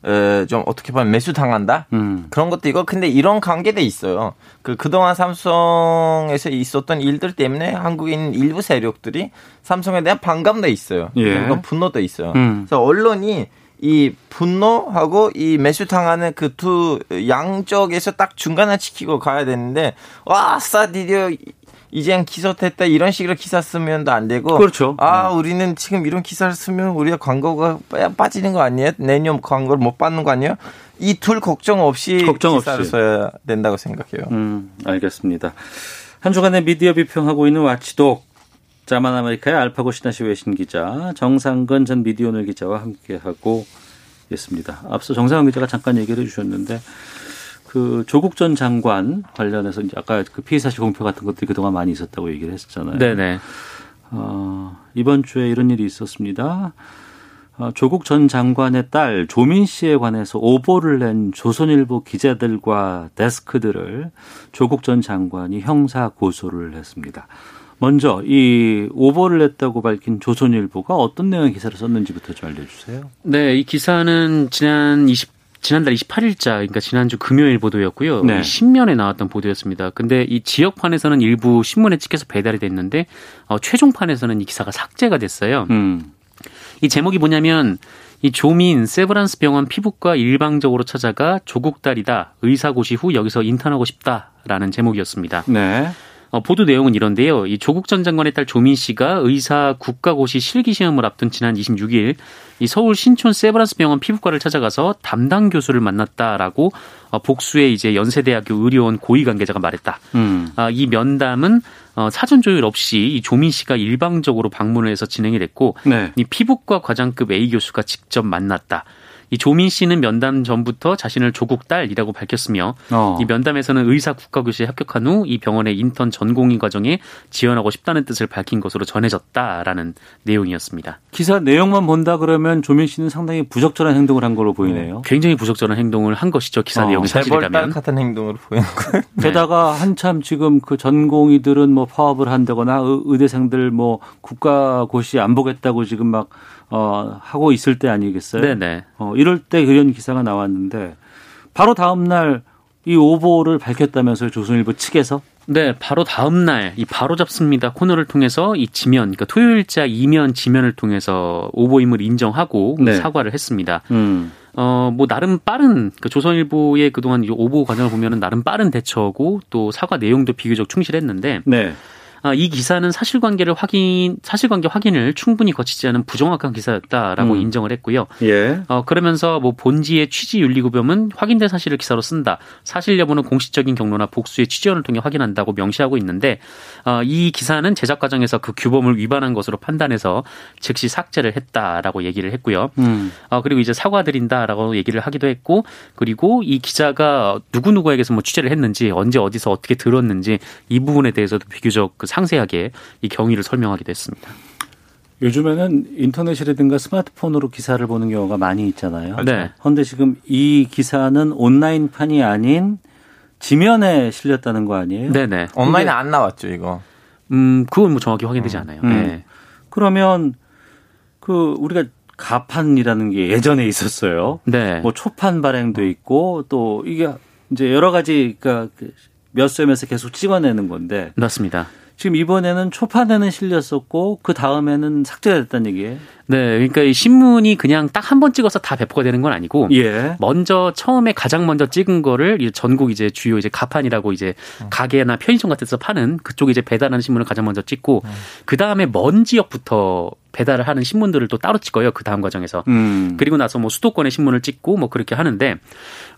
에, 좀 어떻게 보면 매수 당한다 음. 그런 것도 이거 근데 이런 관계도 있어요. 그 그동안 삼성에서 있었던 일들 때문에 있는 일부 세력들이 삼성에 대한 반감도 있어요. 예. 그리고 분노도 있어요. 음. 그래서 언론이 이 분노하고 이 매수 당하는 그 두 양쪽에서 딱 중간을 지키고 가야 되는데 와, 싸 드디어 이젠 기소됐다 이런 식으로 기사 쓰면도 안 되고 그렇죠. 아 우리는 지금 이런 기사를 쓰면 우리가 광고가 빠- 빠지는 거 아니에요? 내년 광고를 못 받는 거 아니에요? 이 둘 걱정 없이 걱정 기사를 없이. 써야 된다고 생각해요. 음, 알겠습니다. 한 주간의 미디어 비평하고 있는 와치독 자만 아메리카의 알파고 신하시 외신 기자 정상근 전 미디어오늘 기자와 함께하고 있습니다. 앞서 정상근 기자가 잠깐 얘기를 해주셨는데 그 조국 전 장관 관련해서 이제 아까 그 피의 사실 공표 같은 것들이 그동안 많이 있었다고 얘기를 했었잖아요. 네네. 어, 이번 주에 이런 일이 있었습니다. 어, 조국 전 장관의 딸 조민 씨에 관해서 오보를 낸 조선일보 기자들과 데스크들을 조국 전 장관이 형사 고소를 했습니다. 먼저 이 오보를 냈다고 밝힌 조선일보가 어떤 내용의 기사를 썼는지부터 좀 알려주세요. 네, 이 기사는 지난 20 지난달 28일자, 그러니까 지난주 금요일 보도였고요. 네. 이 신면에 나왔던 보도였습니다. 근데 이 지역판에서는 일부 신문에 찍혀서 배달이 됐는데 어, 최종판에서는 이 기사가 삭제가 됐어요. 음, 이 제목이 뭐냐면 이 조민 세브란스 병원 피부과 일방적으로 찾아가 조국 딸이다 의사 고시 후 여기서 인턴하고 싶다라는 제목이었습니다. 네, 어, 보도 내용은 이런데요. 이 조국 전 장관의 딸 조민 씨가 의사 국가고시 실기 시험을 앞둔 지난 26일 이 서울 신촌 세브란스 병원 피부과를 찾아가서 담당 교수를 만났다라고 어, 복수의 이제 연세대학교 의료원 고위 관계자가 말했다. 음, 아, 이 면담은 어, 사전 조율 없이 이 조민 씨가 일방적으로 방문을 해서 진행이 됐고 네, 이 피부과 과장급 A 교수가 직접 만났다. 이 조민 씨는 면담 전부터 자신을 조국 딸이라고 밝혔으며 어, 이 면담에서는 의사 국가교시에 합격한 후 이 병원의 인턴 전공의 과정에 지원하고 싶다는 뜻을 밝힌 것으로 전해졌다라는 내용이었습니다. 기사 내용만 본다 그러면 조민 씨는 상당히 부적절한 행동을 한 걸로 보이네요. 굉장히 부적절한 행동을 한 것이죠. 기사 어, 내용이 사실이라면. 같은 행동으로 보이는 거예요. 게다가 한참 지금 그 전공의들은 뭐 파업을 한다거나 의- 의대생들 뭐 국가고시 안 보겠다고 지금 막 어, 하고 있을 때 아니겠어요? 네네. 어, 이럴 때 그런 기사가 나왔는데 바로 다음 날 이 오보를 밝혔다면서요 조선일보 측에서 네, 바로 다음 날 이 바로 잡습니다 코너를 통해서 이 지면, 그러니까 토요일자 이면 지면을 통해서 오보 임을 인정하고 네. 사과를 했습니다. 음. 어, 뭐, 나름 빠른, 그 조선일보의 그동안 이 오보 과정을 보면은 나름 빠른 대처고 또 사과 내용도 비교적 충실했는데, 네. 아, 이 기사는 사실관계를 확인, 사실관계 확인을 충분히 거치지 않은 부정확한 기사였다라고 음. 인정을 했고요. 예. 어, 그러면서 뭐 본지의 취지 윤리구별은 확인된 사실을 기사로 쓴다. 사실 여부는 공식적인 경로나 복수의 취재원을 통해 확인한다고 명시하고 있는데, 어, 이 기사는 제작 과정에서 그 규범을 위반한 것으로 판단해서 즉시 삭제를 했다라고 얘기를 했고요. 음. 어, 그리고 이제 사과드린다라고 얘기를 하기도 했고, 그리고 이 기자가 누구 누구에게서 뭐 취재를 했는지, 언제 어디서 어떻게 들었는지, 이 부분에 대해서도 비교적 그 상세하게 이 경위를 설명하기도 했습니다. 요즘에는 인터넷이라든가 스마트폰으로 기사를 보는 경우가 많이 있잖아요. 네. 그런데 지금 이 기사는 온라인판이 아닌 지면에 실렸다는 거 아니에요? 네네. 온라인에 안 나왔죠 이거. 음, 그건 뭐 정확히 확인되지 않아요. 음. 네. 그러면 그 우리가 가판이라는 게 예전에 있었어요. 네. 뭐 초판 발행도 있고 또 이게 이제 여러 가지 그러니까 그몇 점에서 계속 찍어내는 건데 맞습니다. 지금 이번에는 초판에는 실렸었고 그 다음에는 삭제가 됐다는 얘기예요. 네, 그러니까 이 신문이 그냥 딱 한 번 찍어서 다 배포가 되는 건 아니고 예. 먼저 처음에 가장 먼저 찍은 거를 이 전국 이제 주요 이제 가판이라고 이제 가게나 편의점 같은 데서 파는 그쪽에 이제 배달하는 신문을 가장 먼저 찍고 그 다음에 먼 지역부터 배달을 하는 신문들을 또 따로 찍어요. 그 다음 과정에서. 음. 그리고 나서 뭐 수도권의 신문을 찍고 뭐 그렇게 하는데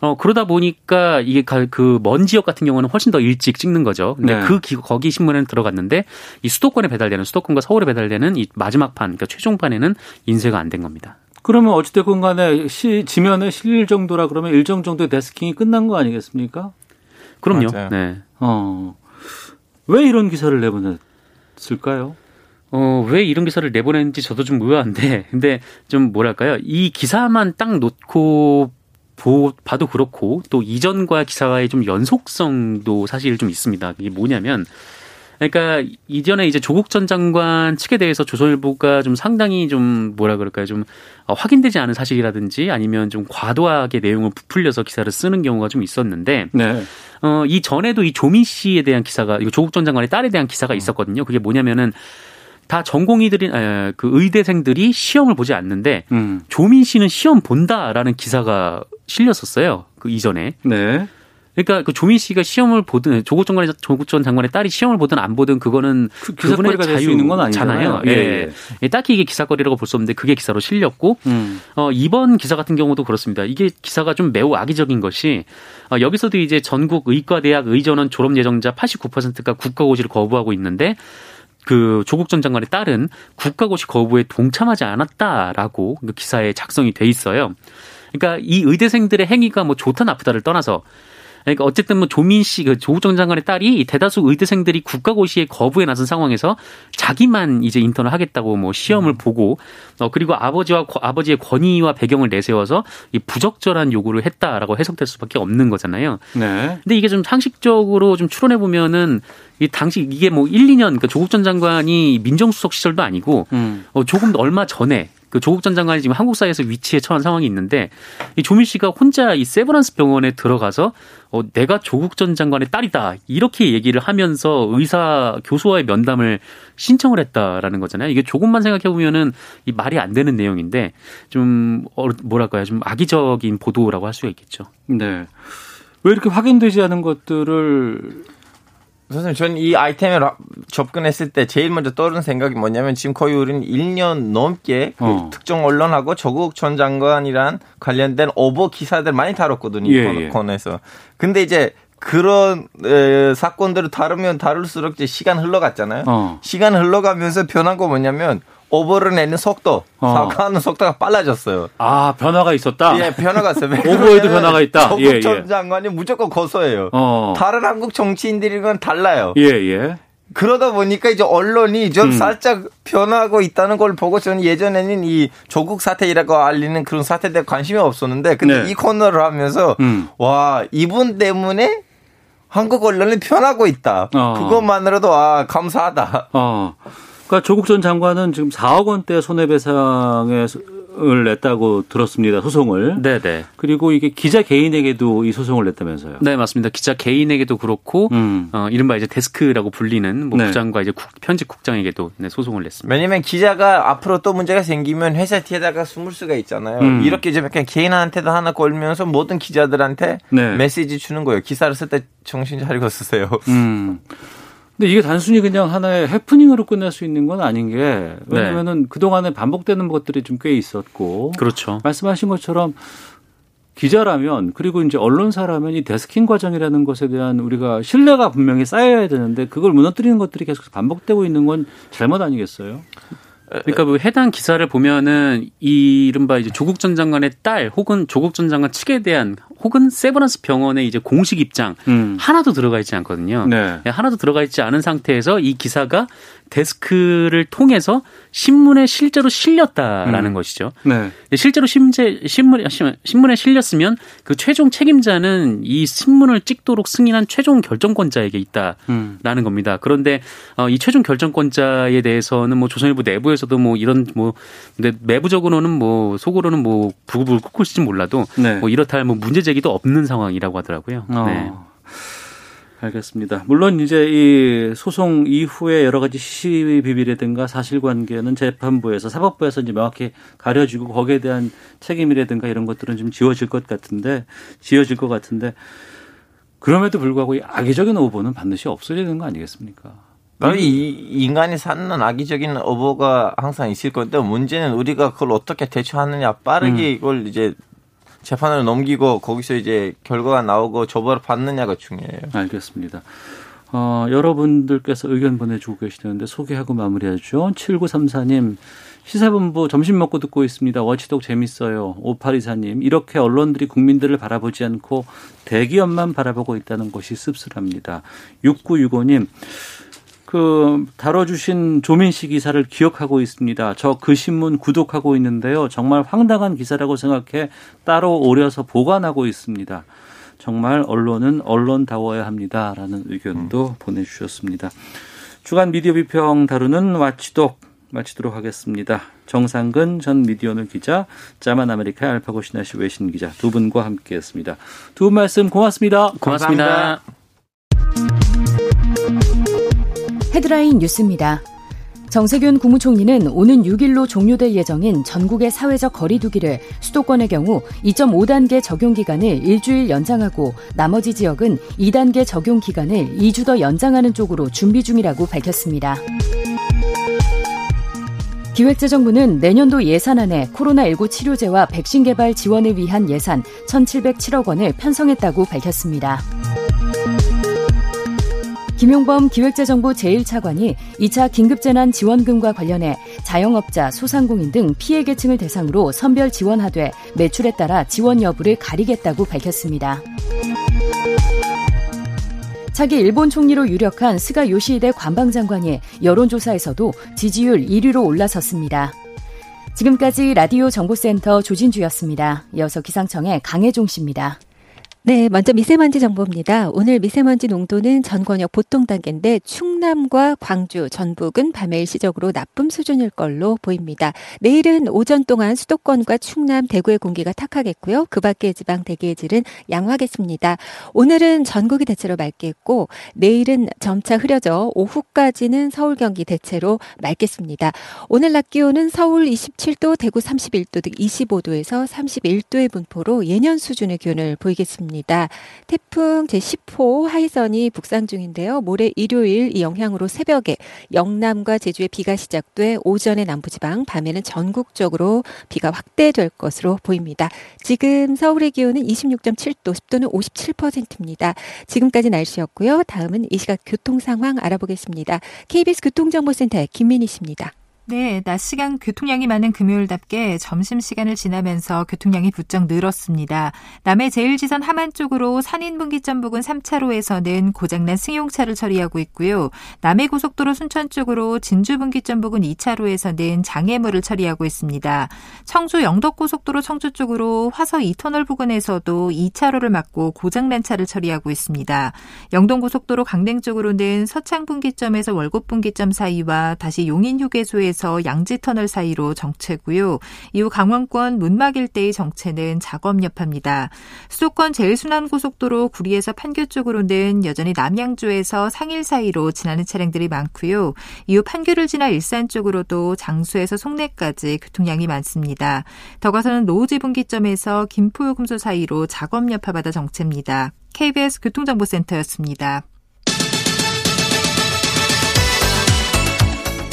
어 그러다 보니까 이게 그 먼 지역 같은 경우는 훨씬 더 일찍 찍는 거죠. 근데 네. 그 기- 거기 신문에는 들어갔는데 이 수도권에 배달되는 수도권과 서울에 배달되는 이 마지막 판 그러니까 최종판에는 인쇄가 안 된 겁니다. 그러면 어찌됐건 간에 시, 지면에 실릴 정도라 그러면 일정 정도의 데스킹이 끝난 거 아니겠습니까? 그럼요. 맞아요. 네. 어. 왜 이런 기사를 내보냈을까요? 어, 왜 이런 기사를 내보냈는지 저도 좀 의아한데, 근데 좀 뭐랄까요. 이 기사만 딱 놓고 보, 봐도 그렇고, 또 이전과 기사와의 좀 연속성도 사실 좀 있습니다. 이게 뭐냐면, 그러니까 이전에 이제 조국 전 장관 측에 대해서 조선일보가 좀 상당히 좀 뭐라 그럴까요? 좀 어, 확인되지 않은 사실이라든지 아니면 좀 과도하게 내용을 부풀려서 기사를 쓰는 경우가 좀 있었는데 네. 어, 이 전에도 이 조민 씨에 대한 기사가 이거 조국 전 장관의 딸에 대한 기사가 있었거든요. 그게 뭐냐면은 다 전공의들이 에, 그 의대생들이 시험을 보지 않는데 음. 조민 씨는 시험 본다라는 기사가 실렸었어요. 그 이전에. 네. 그러니까 그 조민 씨가 시험을 보든 조국 장관의 조국 전 장관의 딸이 시험을 보든 안 보든 그거는 그될수 있는 건 아니잖아요. 예. 예. 예. 딱히 이게 기사거리라고 볼 수 없는데 그게 기사로 실렸고 음. 어, 이번 기사 같은 경우도 그렇습니다. 이게 기사가 좀 매우 악의적인 것이 어, 여기서도 이제 전국 의과대학 의전원 졸업 예정자 89%가 국가고시를 거부하고 있는데 그 조국 전 장관의 딸은 국가고시 거부에 동참하지 않았다라고 그 기사에 작성이 돼 있어요. 그러니까 이 의대생들의 행위가 뭐 좋다 나쁘다를 떠나서 그러니까 어쨌든 뭐 조민 씨, 그 조국 전 장관의 딸이 대다수 의대생들이 국가고시에 거부에 나선 상황에서 자기만 이제 인턴을 하겠다고 뭐 시험을 보고 어 그리고 아버지와 거- 아버지의 권위와 배경을 내세워서 이 부적절한 요구를 했다라고 해석될 수밖에 없는 거잖아요. 네. 근데 이게 좀 상식적으로 좀 추론해 보면은 이 당시 이게 뭐 1, 2년 그러니까 조국 전 장관이 민정수석 시절도 아니고 음. 어, 조금 더 얼마 전에 그 조국 전 장관이 지금 한국 사회에서 위치에 처한 상황이 있는데 이 조민 씨가 혼자 이 세브란스 병원에 들어가서 어, 내가 조국 전 장관의 딸이다 이렇게 얘기를 하면서 의사 교수와의 면담을 신청을 했다라는 거잖아요. 이게 조금만 생각해 보면은 이 말이 안 되는 내용인데 좀 어, 뭐랄까요 좀 악의적인 보도라고 할 수가 있겠죠. 네. 왜 이렇게 확인되지 않은 것들을 선생님, 저는 이 아이템에 라- 접근했을 때 제일 먼저 떠오르는 생각이 뭐냐면 지금 거의 우리는 1년 넘게 그 어. 특정 언론하고 조국 전 장관이란 관련된 오버 기사들 많이 다뤘거든요. 이 예, 코너- 예. 코너에서. 근데 이제 그런 에, 사건들을 다루면 다룰수록 이제 시간 흘러갔잖아요. 어. 시간 흘러가면서 변한 거 뭐냐면 오버를 내는 속도, 어. 사과하는 속도가 빨라졌어요. 아 변화가 있었다. 예, 변화가 있어요. 왜 오버에도 변화가 있다. 조국 예, 전 예. 장관이 무조건 고소해요. 어. 다른 한국 정치인들이랑 달라요. 예 예. 그러다 보니까 이제 언론이 좀 음. 살짝 변하고 있다는 걸 보고 저는 예전에는 이 조국 사태이라고 알리는 그런 사태에 대해 관심이 없었는데 근데 네. 이 코너를 하면서 음. 와 이분 때문에 한국 언론이 변하고 있다. 어. 그것만으로도 아 감사하다. 어. 그러니까 조국 전 장관은 지금 4억 원대 손해배상을 냈다고 들었습니다. 소송을. 네네. 그리고 이게 기자 개인에게도 이 소송을 냈다면서요. 네, 맞습니다. 기자 개인에게도 그렇고, 음. 어, 이른바 이제 데스크라고 불리는 뭐 네. 부장과 이제 국- 편집 국장에게도 네, 소송을 냈습니다. 왜냐면 기자가 앞으로 또 문제가 생기면 회사 뒤에다가 숨을 수가 있잖아요. 음. 이렇게 좀 약간 개인한테도 하나 걸면서 모든 기자들한테 네. 메시지 주는 거예요. 기사를 쓸 때 정신 차리고 쓰세요. 음. 근데 이게 단순히 그냥 하나의 해프닝으로 끝날 수 있는 건 아닌 게 왜냐면은 그동안에 반복되는 것들이 좀 꽤 있었고 그렇죠. 말씀하신 것처럼 기자라면 그리고 이제 언론사라면 이 데스킹 과정이라는 것에 대한 우리가 신뢰가 분명히 쌓여야 되는데 그걸 무너뜨리는 것들이 계속 반복되고 있는 건 잘못 아니겠어요? 그러니까 뭐 해당 기사를 보면은 이 이른바 이제 조국 전 장관의 딸 혹은 조국 전 장관 측에 대한 혹은 세브란스 병원의 이제 공식 입장 음. 하나도 들어가 있지 않거든요. 네. 네, 하나도 들어가 있지 않은 상태에서 이 기사가 데스크를 통해서 신문에 실제로 실렸다라는 음. 것이죠. 네. 실제로 심제, 신문에, 신문에 실렸으면 그 최종 책임자는 이 신문을 찍도록 승인한 최종 결정권자에게 있다라는 음. 겁니다. 그런데 어, 이 최종 결정권자에 대해서는 뭐 조선일보 내부에서도 뭐 이런 뭐 근데 내부적으로는 뭐 속으로는 뭐 부글부글 끓고 있을지 몰라도 네. 뭐 이렇다 할 뭐 문제 제기도 없는 상황이라고 하더라고요. 어. 네. 알겠습니다. 물론 이제 이 소송 이후에 여러 가지 시비비비라든가 사실관계는 재판부에서 사법부에서 이제 명확히 가려지고 거기에 대한 책임이라든가 이런 것들은 좀 지워질 것 같은데 지워질 것 같은데 그럼에도 불구하고 이 악의적인 오보는 반드시 없어져야 되는 거 아니겠습니까? 이 인간이 쌓는 악의적인 어보가 항상 있을 건데 문제는 우리가 그걸 어떻게 대처하느냐 빠르게 음. 이걸 이제 재판으로 넘기고 거기서 이제 결과가 나오고 처벌을 받느냐가 중요해요. 알겠습니다. 어, 여러분들께서 의견 보내주고 계시는데 소개하고 마무리하죠. 7934님, 시사본부 점심 먹고 듣고 있습니다. 워치독 재밌어요. 5824님, 이렇게 언론들이 국민들을 바라보지 않고 대기업만 바라보고 있다는 것이 씁쓸합니다. 6965님, 그 다뤄주신 조민 씨 기사를 기억하고 있습니다. 저 그 신문 구독하고 있는데요. 정말 황당한 기사라고 생각해 따로 오려서 보관하고 있습니다. 정말 언론은 언론다워야 합니다라는 의견도 보내주셨습니다. 주간 미디어 비평 다루는 와치독 마치도록 하겠습니다. 정상근 전 미디어오늘 기자, 자만 아메리카 알파고 시나씨 외신 기자 두 분과 함께했습니다. 두 분 말씀 고맙습니다. 고맙습니다. 헤드라인 뉴스입니다. 정세균 국무총리는 오는 6일로 종료될 예정인 전국의 사회적 거리두기를 수도권의 경우 2.5단계 적용 기간을 일주일 연장하고 나머지 지역은 2단계 적용 기간을 2주 더 연장하는 쪽으로 준비 중이라고 밝혔습니다. 기획재정부는 내년도 예산안에 코로나19 치료제와 백신 개발 지원을 위한 예산 1,707억 원을 편성했다고 밝혔습니다. 김용범 기획재정부 제1차관이 2차 긴급재난 지원금과 관련해 자영업자, 소상공인 등 피해 계층을 대상으로 선별 지원하되 매출에 따라 지원 여부를 가리겠다고 밝혔습니다. 차기 일본 총리로 유력한 스가 요시히데 관방장관이 여론조사에서도 지지율 1위로 올라섰습니다. 지금까지 라디오 정보센터 조진주였습니다. 이어서 기상청의 강혜종 씨입니다. 네, 먼저 미세먼지 정보입니다. 오늘 미세먼지 농도는 전 권역 보통 단계인데 충남과 광주, 전북은 밤에 일시적으로 나쁨 수준일 걸로 보입니다. 내일은 오전 동안 수도권과 충남, 대구의 공기가 탁하겠고요. 그 밖의 지방 대기의 질은 양호하겠습니다. 오늘은 전국이 대체로 맑겠고 내일은 점차 흐려져 오후까지는 서울, 경기 대체로 맑겠습니다. 오늘 낮 기온은 서울 27도, 대구 31도 등 25도에서 31도의 분포로 예년 수준의 기온을 보이겠습니다. 있습니다. 태풍 제10호 하이선이 북상 중인데요. 모레 일요일 이 영향으로 새벽에 영남과 제주에 비가 시작돼 오전에 남부지방, 밤에는 전국적으로 비가 확대될 것으로 보입니다. 지금 서울의 기온은 26.7도, 습도는 57%입니다. 지금까지 날씨였고요. 다음은 이 시각 교통 상황 알아보겠습니다. KBS 교통정보센터의 김민희 씨입니다. 네, 낮 시간 교통량이 많은 금요일답게 점심 시간을 지나면서 교통량이 부쩍 늘었습니다. 남해 제1지선 하만 쪽으로 산인분기점 부근 3차로에서는 고장난 승용차를 처리하고 있고요. 남해 고속도로 순천 쪽으로 진주분기점 부근 2차로에서는 장애물을 처리하고 있습니다. 청주 영덕고속도로 청주 쪽으로 화서 2터널 부근에서도 2차로를 막고 고장난 차를 처리하고 있습니다. 영동고속도로 강릉 쪽으로는 서창분기점에서 월곡분기점 사이와 다시 용인휴게소에 에서 양지터널 사이로 정체고요. 이후 강원권 문막 일대의 정체는 작업 여파입니다. 수도권 제일순환고속도로 구리에서 판교 쪽으로는 여전히 남양주에서 상일 사이로 지나는 차량들이 많고요. 이후 판교를 지나 일산 쪽으로도 장수에서 송내까지 교통량이 많습니다. 더 가서는 노우지 분기점에서 김포요금소 사이로 작업 여파받아 정체입니다. KBS 교통정보센터였습니다.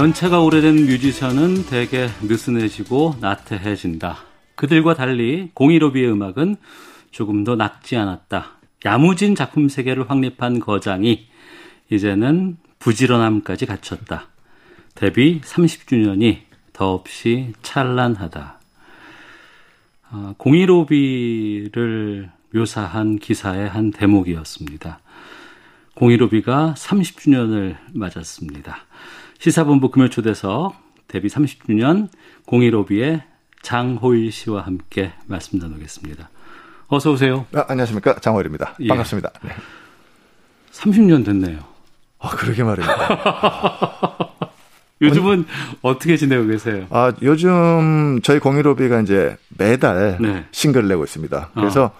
연차가 오래된 뮤지션은 대개 느슨해지고 나태해진다. 그들과 달리 공이로비의 음악은 조금 더 낫지 않았다. 야무진 작품 세계를 확립한 거장이 이제는 부지런함까지 갖췄다. 데뷔 30주년이 더없이 찬란하다. 아, 공이로비를 묘사한 기사의 한 대목이었습니다. 공이로비가 30주년을 맞았습니다. 시사본부 금요 초대석 데뷔 30주년 015B의 장호일 씨와 함께 말씀 나누겠습니다. 어서 오세요. 아, 안녕하십니까. 장호일입니다. 예. 반갑습니다. 네. 30년 됐네요. 아, 그러게 말입니다. 요즘은 어떻게 지내고 계세요? 아, 요즘 저희 015B가 이제 매달 네. 싱글을 내고 있습니다. 그래서 어.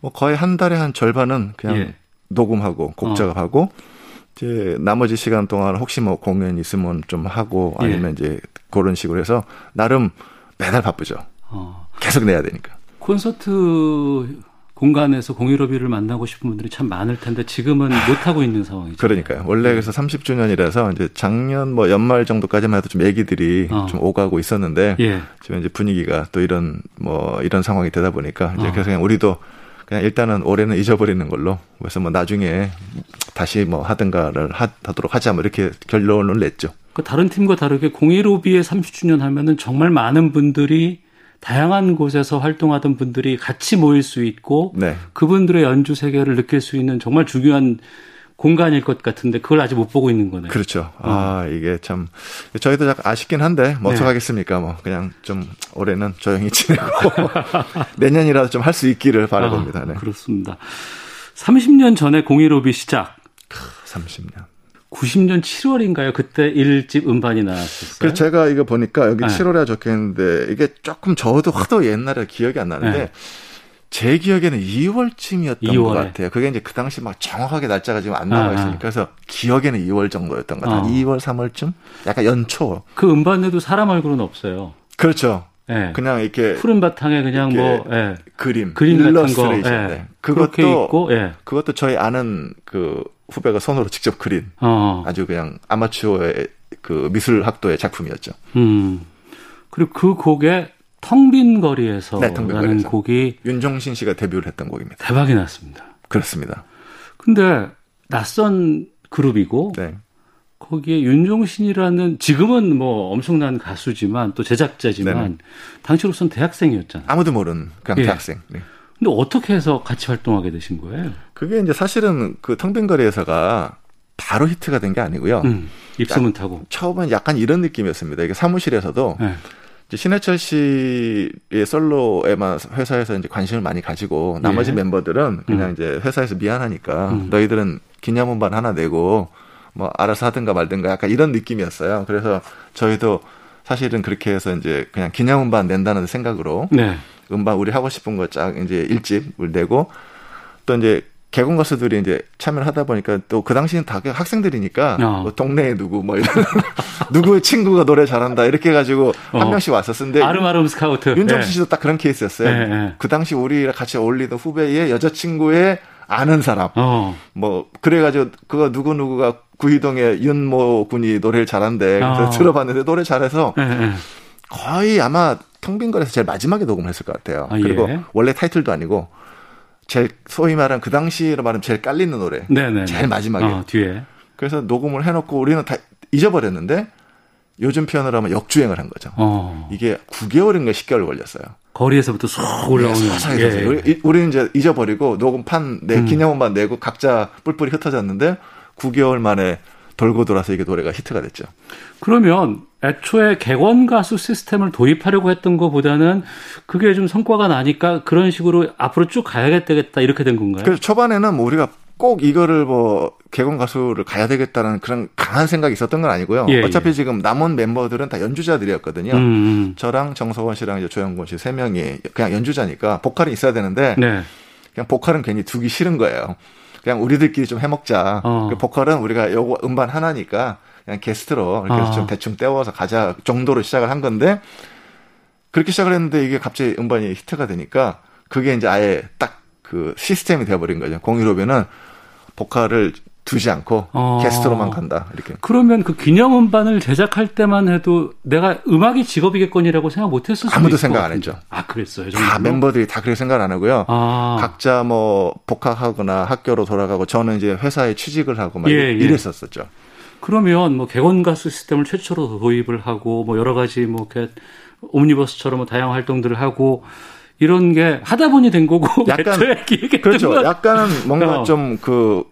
뭐 거의 한 달에 한 절반은 그냥 예. 녹음하고 곡 작업하고 어. 이제 나머지 시간 동안 혹시 뭐 공연 있으면 좀 하고 아니면 예. 이제 그런 식으로 해서 나름 매달 바쁘죠. 어. 계속 내야 되니까. 콘서트 공간에서 공유로비를 만나고 싶은 분들이 참 많을 텐데 지금은 못 하고 있는 상황이죠. 그러니까요. 원래 네. 그래서 30주년이라서 이제 작년 뭐 연말 정도까지만 해도 좀 애기들이 어. 좀 오가고 있었는데 예. 지금 이제 분위기가 또 이런 뭐 이런 상황이 되다 보니까 이제 어. 그래서 그냥 우리도 그냥 일단은 올해는 잊어버리는 걸로 그래서 뭐 나중에 다시 뭐 하든가를 하, 하도록 하자 뭐 이렇게 결론을 냈죠. 그 다른 팀과 다르게 015B의 30주년 하면은 정말 많은 분들이 다양한 곳에서 활동하던 분들이 같이 모일 수 있고 네. 그분들의 연주 세계를 느낄 수 있는 정말 중요한 공간일 것 같은데 그걸 아직 못 보고 있는 거네요. 그렇죠. 어. 아 이게 참 저희도 약간 아쉽긴 한데 뭐 네. 어떡하겠습니까? 뭐 그냥 좀 올해는 조용히 지내고 내년이라도 좀 할 수 있기를 바라봅니다. 네. 아, 그렇습니다. 30년 전에 015B 시작. 30년. 90년 7월인가요? 그때 1집 음반이 나왔었어요. 그래서 제가 이거 보니까 여기 네. 7월에 적혀 있는데 이게 조금 저도 하도 옛날에 기억이 안 나는데 네. 제 기억에는 2월쯤이었던 2월에. 것 같아요. 그게 이제 그 당시 막 정확하게 날짜가 지금 안 나와 있으니까 그래서 기억에는 2월 정도였던 것 같아요. 어. 2월, 3월쯤? 약간 연초. 그 음반에도 사람 얼굴은 없어요. 그렇죠. 네. 그냥 이렇게 푸른 바탕에 그냥 뭐 네. 그림, 그림 같은 거 네. 그것도 있고, 그것도 저희 아는 그 후배가 손으로 직접 그린 어. 아주 그냥 아마추어의 그 미술 학도의 작품이었죠. 음. 그리고 그 곡에 텅 빈 거리에서라는 네, 거리에서. 곡이 윤종신 씨가 데뷔를 했던 곡입니다. 대박이 났습니다. 그렇습니다. 근데 낯선 그룹이고 네. 거기에 윤종신이라는 지금은 뭐 엄청난 가수지만 또 제작자지만. 당시로선 대학생이었잖아요. 아무도 모르는 그냥 예. 대학생. 네. 근데 어떻게 해서 같이 활동하게 되신 거예요? 그게 이제 사실은 그 텅빈 거리에서가 바로 히트가 된 게 아니고요. 음, 입소문 타고. 처음엔 약간 이런 느낌이었습니다. 이게 사무실에서도 네. 이제 신해철 씨의 솔로에만 회사에서 이제 관심을 많이 가지고 나머지 예. 멤버들은 그냥 음. 이제 회사에서 미안하니까 음. 너희들은 기념음반 하나 내고 뭐 알아서 하든가 말든가 약간 이런 느낌이었어요. 그래서 저희도 사실은 그렇게 해서 이제 그냥 기념음반 낸다는 생각으로 네. 음반 우리 하고 싶은 거 쫙 이제 일집을 내고 또 이제 개공 가수들이 이제 참여를 하다 보니까 또 그 당시는 다 학생들이니까 어. 뭐 동네에 누구 뭐 이런 누구의 친구가 노래 잘한다 이렇게 해가지고 어. 한 명씩 왔었는데 아름아름 스카우트 윤정수 네. 씨도 딱 그런 케이스였어요. 네, 네. 그 당시 우리랑 같이 어울리던 후배의 여자친구의 아는 사람 어. 뭐 그래가지고 그거 누구 누구가 구이동의 윤모 군이 노래를 잘한대 그래서 어. 들어봤는데 노래 잘해서 네, 네. 거의 아마 텅빈 거에서 제일 마지막에 녹음했을 것 같아요. 아, 그리고 예. 원래 타이틀도 아니고 제일 소위 말하는 그 당시로 말하면 제일 깔리는 노래. 네네. 제일 마지막에. 어, 뒤에. 그래서 녹음을 해놓고 우리는 다 잊어버렸는데 요즘 표현을 하면 역주행을 한 거죠. 어. 이게 9개월인가 10개월 걸렸어요. 거리에서부터 쏙 올라오는. 네, 예. 우리, 우리는 이제 잊어버리고 녹음판 내 음. 기념음반 내고 각자 뿔뿔이 흩어졌는데 9개월 만에 돌고 돌아서 이게 노래가 히트가 됐죠. 그러면 애초에 객원 가수 시스템을 도입하려고 했던 것보다는 그게 좀 성과가 나니까 그런 식으로 앞으로 쭉 가야겠다 이렇게 된 건가요? 그래서 초반에는 뭐 우리가 꼭 이거를 뭐 개건 가수를 가야 되겠다는 그런 강한 생각이 있었던 건 아니고요. 예, 어차피 예. 지금 남은 멤버들은 다 연주자들이었거든요. 음, 음. 저랑 정석원 씨랑 이제 조영곤 씨 세 명이 그냥 연주자니까 보컬이 있어야 되는데 네. 그냥 보컬은 괜히 두기 싫은 거예요. 그냥 우리들끼리 좀 해먹자. 어. 그 보컬은 우리가 요거 음반 하나니까 그냥 게스트로 이렇게 어. 좀 대충 떼워서 가자 정도로 시작을 한 건데 그렇게 시작을 했는데 이게 갑자기 음반이 히트가 되니까 그게 이제 아예 딱 그 시스템이 되어버린 거죠. 공유로변은 보컬을 두지 않고 어. 게스트로만 간다 이렇게. 그러면 그 기념 음반을 제작할 때만 해도 내가 음악이 직업이겠거니라고 생각 못했을 수도 아무도 생각 안 했죠. 아 그랬어요. 정말로? 다 멤버들이 다 그렇게 생각 안 하고요. 아. 각자 뭐 복학하거나 학교로 돌아가고 저는 이제 회사에 취직을 하고 막 예, 예. 이랬었었죠. 그러면 뭐 객원 가수 시스템을 최초로 도입을 하고 뭐 여러 가지 뭐 이렇게 옴니버스처럼 뭐 다양한 활동들을 하고 이런 게 하다 보니 된 거고 약간 그렇죠. 약간은 뭔가 어. 좀그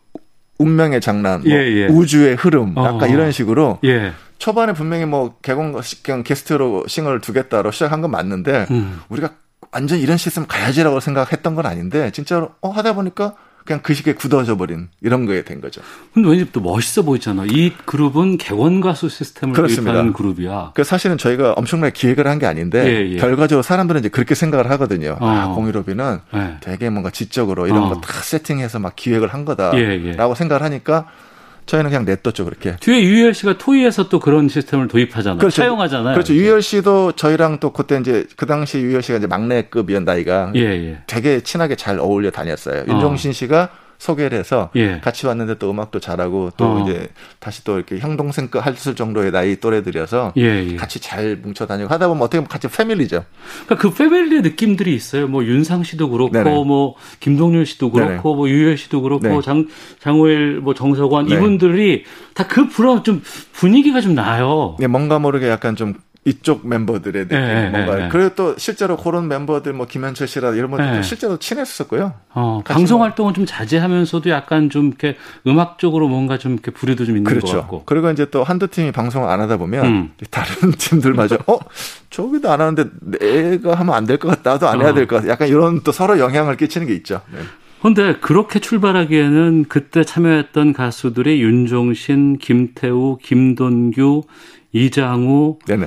운명의 장난, 뭐 예, 예. 우주의 흐름, 약간 어. 이런 식으로 예. 초반에 분명히 뭐 개공 그냥 게스트로 싱어를 두겠다로 시작한 건 맞는데 음. 우리가 완전 이런 시스템 가야지라고 생각했던 건 아닌데 진짜로 어 하다 보니까 그냥 그 시기에 굳어져 버린 이런 거에 된 거죠. 근데 왠지 또 멋있어 보이잖아. 이 그룹은 개원 가수 시스템을. 도입하는 그룹이야. 그 사실은 저희가 엄청나게 기획을 한 게 아닌데 예, 예. 결과적으로 사람들은 이제 그렇게 생각을 하거든요. 어. 아, 공유로비는 예. 되게 뭔가 지적으로 이런 어. 거다 세팅해서 막 기획을 한 거다라고 예, 예. 생각을 하니까 저희는 그냥 냈뒀죠 그렇게. 뒤에 유희열 씨가 토이에서 또 그런 시스템을 도입하잖아요. 그렇죠. 사용하잖아요. 그렇죠. 유희열 씨도 저희랑 또 그때 이제 그 당시 유희열 씨가 이제 막내급이었 나이가 예, 예. 되게 친하게 잘 어울려 다녔어요. 윤종신 씨가 소개를 해서 예. 같이 왔는데 또 음악도 잘하고 또 어. 이제 다시 또 이렇게 형 동생 할수 정도의 나이 또래들이어서 예, 예. 같이 잘 뭉쳐 다니고 하다 보면 어떻게 보면 같이 패밀리죠. 그러니까 그 패밀리의 느낌들이 있어요. 뭐 윤상 씨도 그렇고 네네. 뭐 김동률 씨도 그렇고 네네. 뭐 유열 씨도 그렇고 네. 장 장호일 뭐 정석원 네. 이분들이 다 그 불안 좀 분위기가 좀 나요. 네, 뭔가 모르게 약간 좀 이쪽 멤버들의 느낌 네, 뭔가 네, 네. 그리고 또 실제로 그런 멤버들 뭐 김현철 씨라 이런 분들 네. 실제로 친했었고요. 어, 방송 뭐. 활동은 좀 자제하면서도 약간 좀 이렇게 음악적으로 뭔가 좀 이렇게 불이도 좀 있는 그렇죠. 것 같고. 그리고 이제 또 한두 팀이 방송을 안 하다 보면 음. 다른 팀들마저 어 저기도 안 하는데 내가 하면 안 될 것 같다. 나도 안 해야 될 것 같다. 약간 이런 또 서로 영향을 끼치는 게 있죠. 네. 근데 그렇게 출발하기에는 그때 참여했던 가수들이 윤종신, 김태우, 김돈규, 이장우, 네네.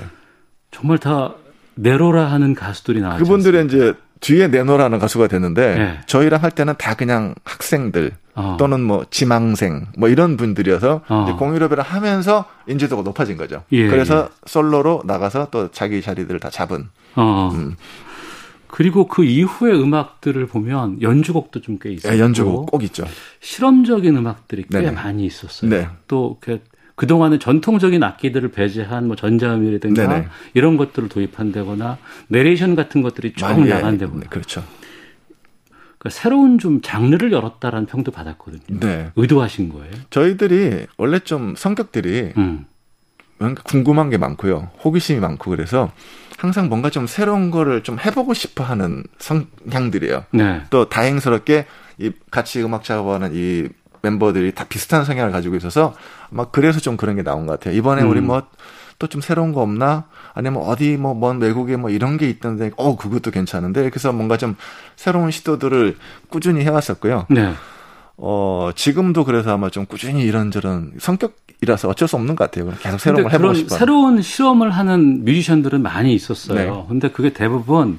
정말 다 내로라 하는 가수들이 나왔죠. 그분들이 이제 뒤에 내노라는 가수가 됐는데 네. 저희랑 할 때는 다 그냥 학생들 어. 또는 뭐 지망생 뭐 이런 분들이어서 어. 공유럽을 하면서 인지도가 높아진 거죠. 예, 그래서 예. 솔로로 나가서 또 자기 자리들을 다 잡은. 어. 음. 그리고 그 이후의 음악들을 보면 연주곡도 좀 꽤 있어요. 예, 연주곡 꼭 있죠. 실험적인 음악들이 꽤 네네. 많이 있었어요. 네. 또 이렇게 그동안은 전통적인 악기들을 배제한 뭐 전자음이라든가 네네. 이런 것들을 도입한다거나 내레이션 같은 것들이 쭉 나간다거나. 네, 그렇죠. 그러니까 새로운 좀 장르를 열었다라는 평도 받았거든요. 네. 의도하신 거예요? 저희들이 원래 좀 성격들이 음. 궁금한 게 많고요. 호기심이 많고 그래서 항상 뭔가 좀 새로운 거를 좀 해보고 싶어 하는 성향들이에요. 네. 또 다행스럽게 이 같이 음악 작업하는 이 멤버들이 다 비슷한 성향을 가지고 있어서 아마 그래서 좀 그런 게 나온 것 같아요. 이번에 음. 우리 뭐 또 좀 새로운 거 없나? 아니면 어디 뭐 먼 외국에 뭐 이런 게 있던데 어 그것도 괜찮은데 그래서 뭔가 좀 새로운 시도들을 꾸준히 해왔었고요. 네. 어 지금도 그래서 아마 좀 꾸준히 이런저런 성격 이라서 어쩔 수 없는 것 같아요. 계속 새로운 걸 해보고 싶어요. 새로운 실험을 하는 뮤지션들은 많이 있었어요. 네. 근데 그게 대부분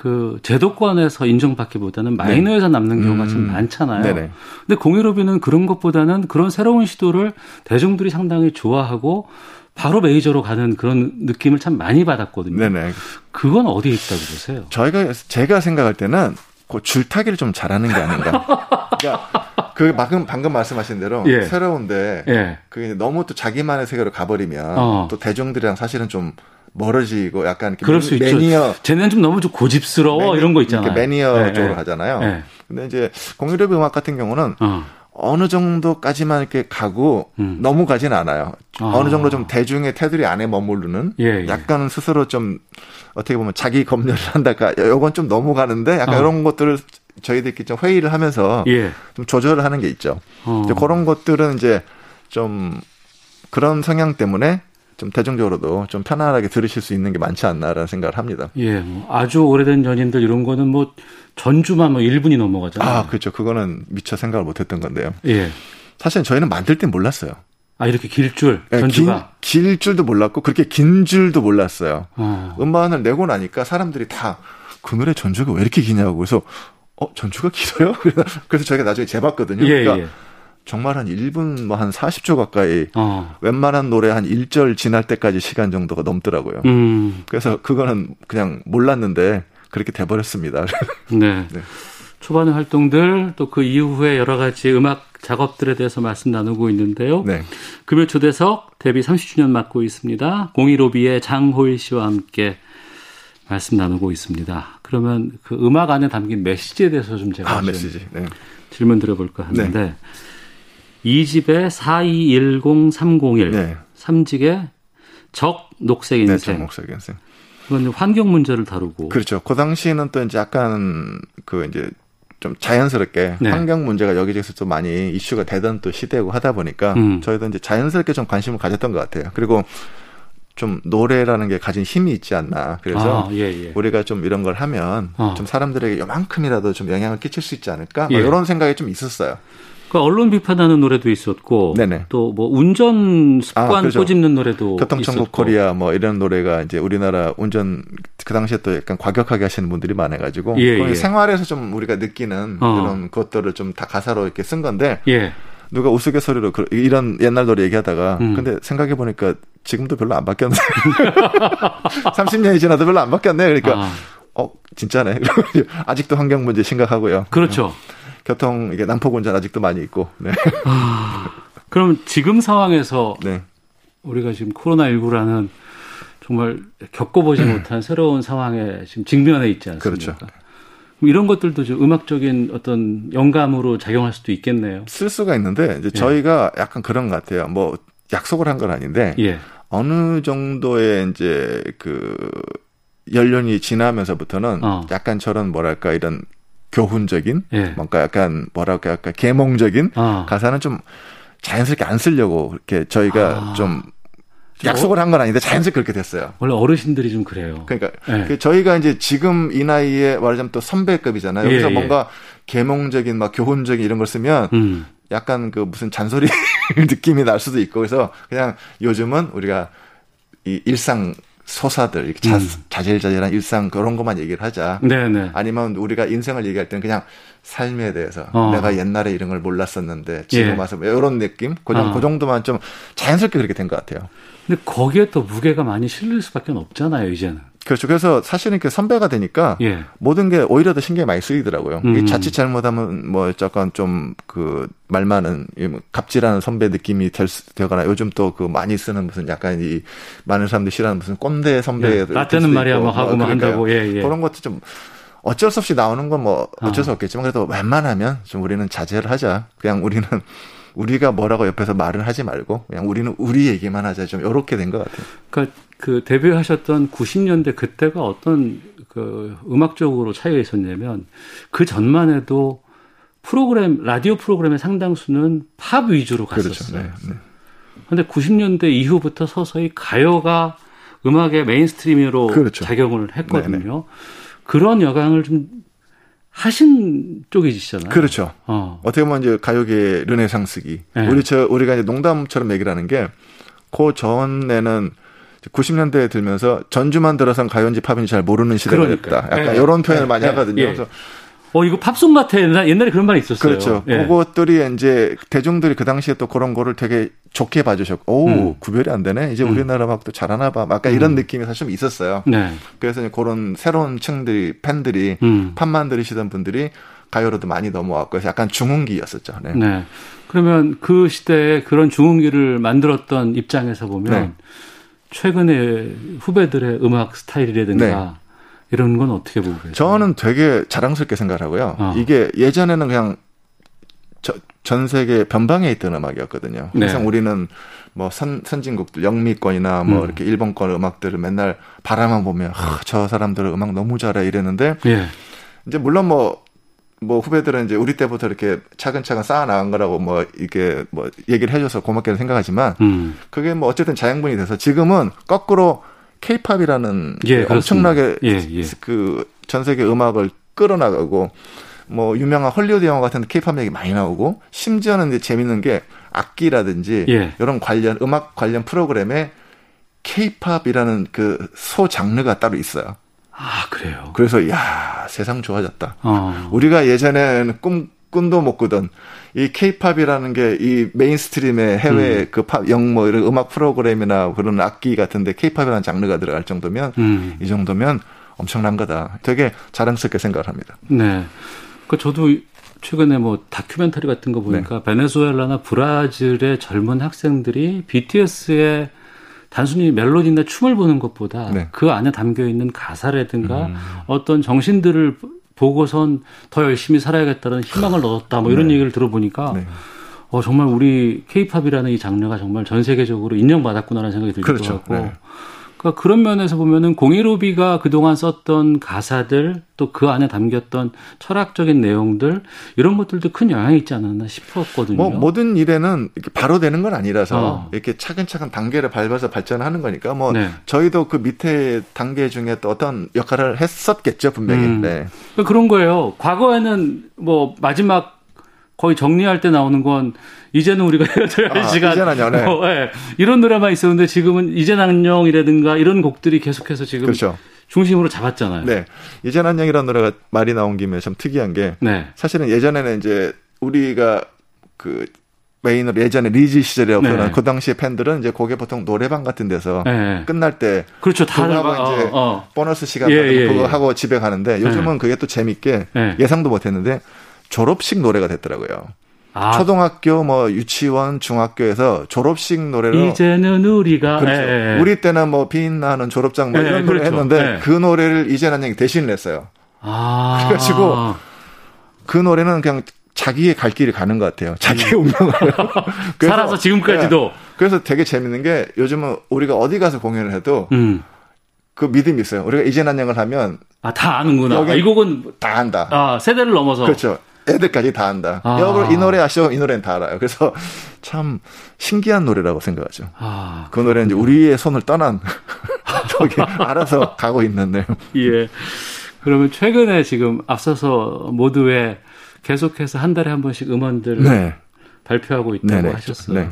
그 제도권에서 인정받기보다는 네. 마이너에서 네. 남는 경우가 음. 참 많잖아요. 네네. 근데 공유로비는 그런 것보다는 그런 새로운 시도를 대중들이 상당히 좋아하고 바로 메이저로 가는 그런 느낌을 참 많이 받았거든요. 네네. 그건 어디에 있다고 보세요? 저희가 제가 생각할 때는 그 줄타기를 좀 잘하는 게 아닌가. 그러니까 그 방금 방금 말씀하신 대로 예. 새로운데 예. 그 너무 또 자기만의 세계로 가버리면 어. 또 대중들이랑 사실은 좀 멀어지고 약간 그럴 수 매니어. 있죠. 쟤는 좀 너무 좀 고집스러워 매니, 이런 거 있잖아요. 매니어 네, 쪽으로 네. 가잖아요. 네. 근데 이제 공유랩 음악 같은 경우는 어. 느 정도까지만 이렇게 가고 음. 너무 가진 않아요. 아. 어느 정도 좀 대중의 테두리 안에 머무르는 예, 예. 약간 스스로 좀 어떻게 보면 자기 검열을 한달까 요건 좀 너무 가는데 약간 어. 이런 것들을 저희들끼리 좀 회의를 하면서 예. 좀 조절을 하는 게 있죠. 어. 이제 그런 것들은 이제 좀 그런 성향 때문에 좀 대중적으로도 좀 편안하게 들으실 수 있는 게 많지 않나라는 생각을 합니다. 예, 뭐 아주 오래된 연인들 이런 거는 뭐 전주만 뭐 1분이 넘어가잖아요. 아, 그렇죠. 그거는 미처 생각을 못 했던 건데요. 예. 사실 저희는 만들 땐 몰랐어요. 아, 이렇게 길 줄, 예, 전주가? 긴, 길 줄도 몰랐고, 그렇게 긴 줄도 몰랐어요. 어. 음반을 내고 나니까 사람들이 다 그 노래 전주가 왜 이렇게 기냐고. 그래서, 어, 전주가 길어요? 그래서 저희가 나중에 재봤거든요. 예, 그러니까 예. 정말 한 1분 뭐 한 40초 가까이 어. 웬만한 노래 한 1절 지날 때까지 시간 정도가 넘더라고요. 음. 그래서 그거는 그냥 몰랐는데 그렇게 돼버렸습니다. 네. 네. 초반의 활동들 또 그 이후에 여러 가지 음악 작업들에 대해서 말씀 나누고 있는데요. 네. 금요 초대석 데뷔 30주년 맞고 있습니다. 공이로비의 장호일 씨와 함께 말씀 나누고 있습니다. 그러면 그 음악 안에 담긴 메시지에 대해서 좀 제가 아, 메시지. 네. 질문 드려볼까 하는데 네. 2집에 4210-301. 네. 3집에 적 녹색 인생. 네, 적 녹색 인생. 그건 환경 문제를 다루고. 그렇죠. 그 당시에는 또 이제 약간 그 이제 좀 자연스럽게 네. 환경 문제가 여기저기서 좀 많이 이슈가 되던 또 시대고 하다 보니까 음. 저희도 이제 자연스럽게 좀 관심을 가졌던 것 같아요. 그리고 좀 노래라는 게 가진 힘이 있지 않나. 그래서 아, 예, 예. 우리가 좀 이런 걸 하면 어. 좀 사람들에게 요만큼이라도 좀 영향을 끼칠 수 있지 않을까. 뭐 예. 이런 생각이 좀 있었어요. 그 언론 비판하는 노래도 있었고 또 뭐 운전 습관 아, 그렇죠. 꼬집는 노래도 교통천국 코리아 뭐 이런 노래가 이제 우리나라 운전 그 당시에 또 약간 과격하게 하시는 분들이 많아가지고 예, 예. 생활에서 좀 우리가 느끼는 어. 그런 것들을 좀 다 가사로 이렇게 쓴 건데 예. 누가 우스갯소리로 그 이런 옛날 노래 얘기하다가 음. 근데 생각해 보니까 지금도 별로 안 바뀌었네. 30년이 지나도 별로 안 바뀌었네. 그러니까 아. 어 진짜네. 아직도 환경 문제 심각하고요. 그렇죠. 교통 이게 난폭 운전 아직도 많이 있고. 네. 아, 그럼 지금 상황에서 네. 우리가 지금 코로나 19라는 정말 겪어보지 음. 못한 새로운 상황에 지금 직면해 있지 않습니까? 그렇죠. 이런 것들도 좀 음악적인 어떤 영감으로 작용할 수도 있겠네요. 쓸 수가 있는데 이제 예. 저희가 약간 그런 것 같아요. 뭐 약속을 한 건 아닌데 예. 어느 정도의 이제 그 연륜이 지나면서부터는 어. 약간 저런 뭐랄까 이런 교훈적인 예. 뭔가 약간 뭐랄까 약간 계몽적인 어. 가사는 좀 자연스럽게 안 쓰려고 이렇게 저희가 아. 좀 약속을 한 건 아닌데 자연스럽게 그렇게 됐어요. 원래 어르신들이 좀 그래요. 그러니까 네. 그 저희가 이제 지금 이 나이에 말하자면 또 선배급이잖아요. 예, 여기서 예, 뭔가 계몽적인 막 교훈적인 이런 걸 쓰면 음. 약간 그 무슨 잔소리 느낌이 날 수도 있고 그래서 그냥 요즘은 우리가 이 일상 소사들 자, 음. 자질자질한 일상 그런 것만 얘기를 하자. 네네. 네. 아니면 우리가 인생을 얘기할 때는 그냥 삶에 대해서 어. 내가 옛날에 이런 걸 몰랐었는데 지금 예. 와서 뭐 이런 느낌 그, 정, 어. 그 정도만 좀 자연스럽게 그렇게 된 것 같아요. 근데 거기에 또 무게가 많이 실릴 수밖에 없잖아요 이제는. 그렇죠. 그래서 사실은 그 선배가 되니까 예. 모든 게 오히려 더 신경이 많이 쓰이더라고요. 음. 자칫 잘못하면 뭐 약간 좀 그 말 많은 뭐 갑질하는 선배 느낌이 될 수, 되거나 요즘 또 그 많이 쓰는 무슨 약간 이 많은 사람들이 싫어하는 무슨 꼰대 선배 예. 나때는 말이야 뭐 하고 뭐 한다고 예, 예. 그런 것도 좀 어쩔 수 없이 나오는 건 뭐 어쩔 수 어. 없겠지만 그래도 웬만하면 좀 우리는 자제를 하자. 그냥 우리는 우리가 뭐라고 옆에서 말을 하지 말고 그냥 우리는 우리 얘기만 하자 좀 이렇게 된 것 같아요. 그러니까 그 데뷔하셨던 90년대 그때가 어떤 그 음악적으로 차이가 있었냐면 그 전만 해도 프로그램 라디오 프로그램의 상당수는 팝 위주로. 갔었어요. 그렇죠. 네, 네. 근데 90년대 이후부터 서서히 가요가 음악의 mainstream으로 그렇죠. 작용을 했거든요. 네네. 네. 그런 영향을 좀 하신 쪽이시잖아요. 그렇죠. 어. 떻게 보면 이제 가요계 르네상스기. 네. 우리 저 우리가 이제 농담처럼 얘기를 하는 게 그 전에는 90년대에 들면서 전주만 들어선 가요인지 팝인지 잘 모르는 시대가 됐다. 약간 네. 이런 표현을 네. 많이 네. 하거든요. 그래서 어, 이거 팝송 같아. 옛날에 그런 말이 있었어요. 그렇죠. 예. 그것들이 이제 대중들이 그 당시에 또 그런 거를 되게 좋게 봐주셨고, 오, 음. 구별이 안 되네. 이제 음. 우리나라 음악도 잘하나 봐. 약간 이런 음. 느낌이 사실 좀 있었어요. 네. 그래서 이제 그런 새로운 층들이, 팬들이, 음. 팝만 들으시던 분들이 가요로도 많이 넘어왔고, 약간 중흥기였었죠. 네. 네. 그러면 그 시대에 그런 중흥기를 만들었던 입장에서 보면, 네. 최근에 후배들의 음악 스타일이라든가, 네. 이런 건 어떻게 보고 계세요? 저는 되게 자랑스럽게 생각하고요. 어. 이게 예전에는 그냥 저, 전 세계 변방에 있던 음악이었거든요. 네. 항상 우리는 뭐 선, 선진국들 영미권이나 뭐 음. 이렇게 일본권 음악들을 맨날 바라만 보면 아, 저 사람들은 음악 너무 잘해 이랬는데 예. 이제 물론 뭐뭐 뭐 후배들은 이제 우리 때부터 이렇게 차근차근 쌓아 나간 거라고 뭐 이게 뭐 얘기를 해줘서 고맙게 생각하지만 음. 그게 뭐 어쨌든 자양분이 돼서 지금은 거꾸로 케이팝이라는 예, 엄청나게 예, 예. 그전 세계 음악을 끌어나가고 뭐 유명한 헐리우드 영화 같은 케이팝 얘기 많이 나오고 심지어는 이제 재밌는 게 악기라든지 예. 이런 관련 음악 관련 프로그램에 케이팝이라는 그 소 장르가 따로 있어요. 아 그래요. 그래서 야 세상 좋아졌다. 어. 우리가 예전에는 꿈 꿈도 못 꾸던 이 케이팝이라는 게 이 mainstream의 해외 음. 그팝 영 뭐 이런 음악 프로그램이나 그런 악기 같은데 케이팝이라는 장르가 들어갈 정도면 음. 이 정도면 엄청난 거다. 되게 자랑스럽게 생각을 합니다. 네. 그 저도 최근에 뭐 다큐멘터리 같은 거 보니까 네. 베네수엘라나 브라질의 젊은 학생들이 BTS의 단순히 멜로디나 춤을 보는 것보다 네. 그 안에 담겨 있는 가사라든가 음. 어떤 정신들을 보고선 더 열심히 살아야겠다는 희망을 얻었다. 뭐 이런 네. 얘기를 들어보니까 네. 어, 정말 우리 케이팝이라는 이 장르가 정말 전 세계적으로 인정받았구나라는 생각이 들기도 그렇죠. 하고. 네. 그러니까 그런 면에서 보면은 공일오비가 그동안 썼던 가사들 또 그 안에 담겼던 철학적인 내용들 이런 것들도 큰 영향이 있지 않았나 싶었거든요. 뭐 모든 일에는 이렇게 바로 되는 건 아니라서 어. 이렇게 차근차근 단계를 밟아서 발전하는 거니까 뭐 네. 저희도 그 밑에 단계 중에 또 어떤 역할을 했었겠죠 분명히. 음. 네. 그러니까 그런 거예요. 과거에는 뭐 마지막 거의 정리할 때 나오는 건 이제는 우리가 헤어져야 할 아, 시간. 이제는 연애. 어, 네. 이런 노래만 있었는데 지금은 이제는 안녕이라든가 이런 곡들이 계속해서 지금 그렇죠. 중심으로 잡았잖아요. 네. 이제는 안녕이라는 노래가 말이 나온 김에 참 특이한 게 네. 사실은 예전에는 이제 우리가 그 메인으로 예전에 리즈 시절이라고 네. 그 당시에 팬들은 이제 곡에 보통 노래방 같은 데서 네. 끝날 때 그렇죠 다 하고 어, 이제 어. 보너스 시간 예, 예, 그거 예. 하고 집에 가는데 요즘은 네. 그게 또 재밌게 네. 예상도 못했는데 졸업식 노래가 됐더라고요. 아. 초등학교 뭐 유치원 중학교에서 졸업식 노래로 이제는 우리가 그렇죠. 예, 예. 우리 때는 뭐 빛나는 졸업장 뭐 예, 이런 노래 그렇죠. 했는데 예. 그 노래를 이재란 양이 대신 냈어요. 아. 그래가지고 그 노래는 그냥 자기의 갈 길이 가는 것 같아요. 자기의 음. 운명을. 살아서 지금까지도. 네. 그래서 되게 재밌는 게 요즘은 우리가 어디 가서 공연을 해도 음. 그 믿음이 있어요. 우리가 이재난 양을 하면 아 다 아는구나. 여기 아, 이 곡은 다 안다. 아 세대를 넘어서 그렇죠. 애들까지 다 안다. 아. 여러분 이 노래 아시죠? 이 노래는 다 알아요. 그래서 참 신기한 노래라고 생각하죠. 아. 그 노래는 이제 우리의 손을 떠난 저기 알아서 가고 있는 네. 예. 그러면 최근에 지금 앞서서 모두의 계속해서 한 달에 한 번씩 음원들을 네. 발표하고 있다고 네네. 하셨어요. 네.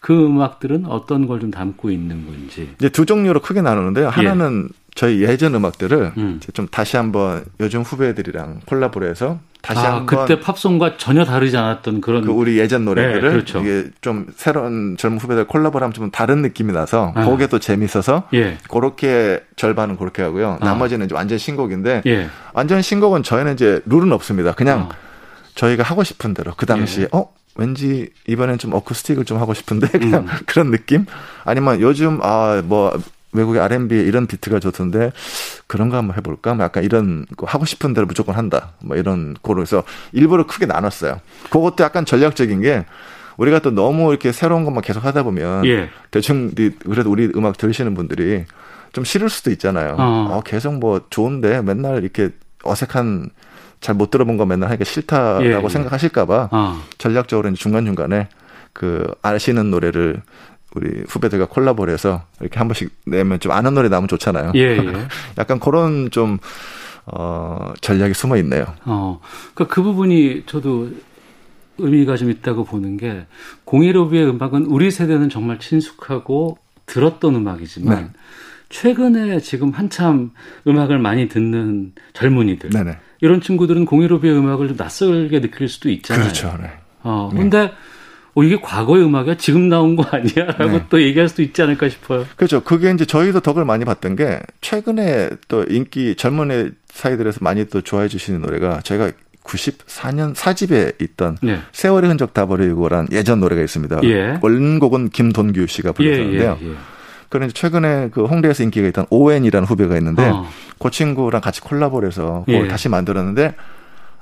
그 음악들은 어떤 걸 좀 담고 있는 건지. 이제 두 종류로 크게 나누는데요. 예. 하나는 예. 저희 예전 음악들을 음. 좀 다시 한번 요즘 후배들이랑 콜라보를 해서 다시 아, 한번 그때 팝송과 전혀 다르지 않았던 그런 그 우리 예전 노래들을 네, 그렇죠. 이게 좀 새로운 젊은 후배들 콜라보를 하면 좀 다른 느낌이 나서 아. 그게 또 재밌어서 예. 그렇게 절반은 그렇게 하고요. 아. 나머지는 이제 완전 신곡인데 예. 완전 신곡은 저희는 이제 룰은 없습니다. 그냥 어. 저희가 하고 싶은 대로 그 당시에 예. 어 왠지 이번엔 좀 어쿠스틱을 좀 하고 싶은데 그냥 음. 그런 느낌 아니면 요즘 아 뭐 외국의 R&B 이런 비트가 좋던데 그런 거 한번 해볼까? 뭐 약간 이런 거 하고 싶은 대로 무조건 한다. 뭐 이런 거로 해서 일부러 크게 나눴어요. 그것도 약간 전략적인 게 우리가 또 너무 이렇게 새로운 것만 계속 하다 보면 예. 대충 그래도 우리 음악 들으시는 분들이 좀 싫을 수도 있잖아요. 어. 어 계속 뭐 좋은데 맨날 이렇게 어색한 잘 못 들어본 거 맨날 하니까 싫다라고 예. 생각하실까봐 어. 전략적으로 중간 중간에 그 아시는 노래를 우리 후배들과 콜라보를 해서 이렇게 한 번씩 내면 좀 아는 노래 나오면 좋잖아요. 예, 예. 약간 그런 좀, 어, 전략이 숨어 있네요. 어, 그러니까 그 부분이 저도 의미가 좀 있다고 보는 게 공일오비의 음악은 우리 세대는 정말 친숙하고 들었던 음악이지만 네. 최근에 지금 한참 음악을 많이 듣는 젊은이들 네 네. 이런 친구들은 공일오비의 음악을 좀 낯설게 느낄 수도 있잖아요. 그렇죠. 네. 어, 근데 네. 어, 이게 과거의 음악이야? 지금 나온 거 아니야? 라고 네. 또 얘기할 수도 있지 않을까 싶어요. 그렇죠. 그게 이제 저희도 덕을 많이 봤던 게 최근에 또 인기 젊은 애 사이들에서 많이 또 좋아해 주시는 노래가 저희가 94년 사집에 있던 네. 세월의 흔적 다 버리고란 예전 노래가 있습니다. 예. 원곡은 김돈규 씨가 불렀는데요. 예, 예, 예. 그런데 최근에 그 홍대에서 인기가 있던 오웬이라는 후배가 있는데 어. 그 친구랑 같이 콜라보를 해서 그걸 예. 다시 만들었는데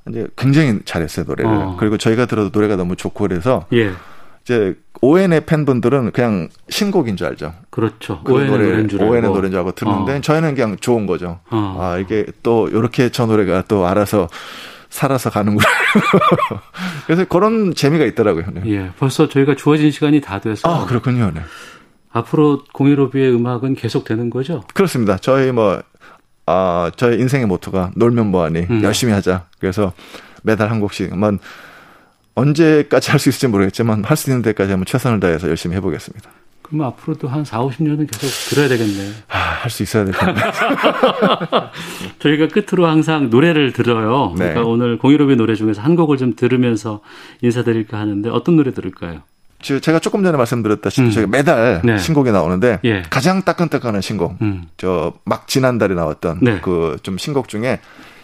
이제 굉장히 잘했어요 노래를. 어. 그리고 저희가 들어도 노래가 너무 좋고 그래서 예. 이제 오엔의 팬분들은 그냥 신곡인 줄 알죠. 그렇죠. 그 오엔의 노래인 줄 알고. 오엔의 노래인 줄 알고 듣는데 어. 저희는 그냥 좋은 거죠. 어. 아 이게 또 이렇게 저 노래가 또 알아서 살아서 가는구나. 그래서 그런 재미가 있더라고요. 네. 예, 벌써 저희가 주어진 시간이 다 돼서. 아 그렇군요. 네. 앞으로 공일오비의 음악은 계속 되는 거죠? 그렇습니다. 저희 뭐 아, 저의 인생의 모토가 놀면 뭐하니 음. 열심히 하자. 그래서 매달 한 곡씩 만 언제까지 할 수 있을지 모르겠지만 할 수 있는 데까지 한번 최선을 다해서 열심히 해보겠습니다. 그럼 앞으로도 한 4, 50년은 계속 들어야 되겠네요. 아, 할 수 있어야 될 텐데. 저희가 끝으로 항상 노래를 들어요. 네. 그러니까 오늘 공유롭의 노래 중에서 한 곡을 좀 들으면서 인사드릴까 하는데 어떤 노래 들을까요? 제가 조금 전에 말씀드렸다시피 음. 저희가 매달 네. 신곡이 나오는데 예. 가장 따끈따끈한 신곡, 음. 저막 지난달에 나왔던 네. 그좀 신곡 중에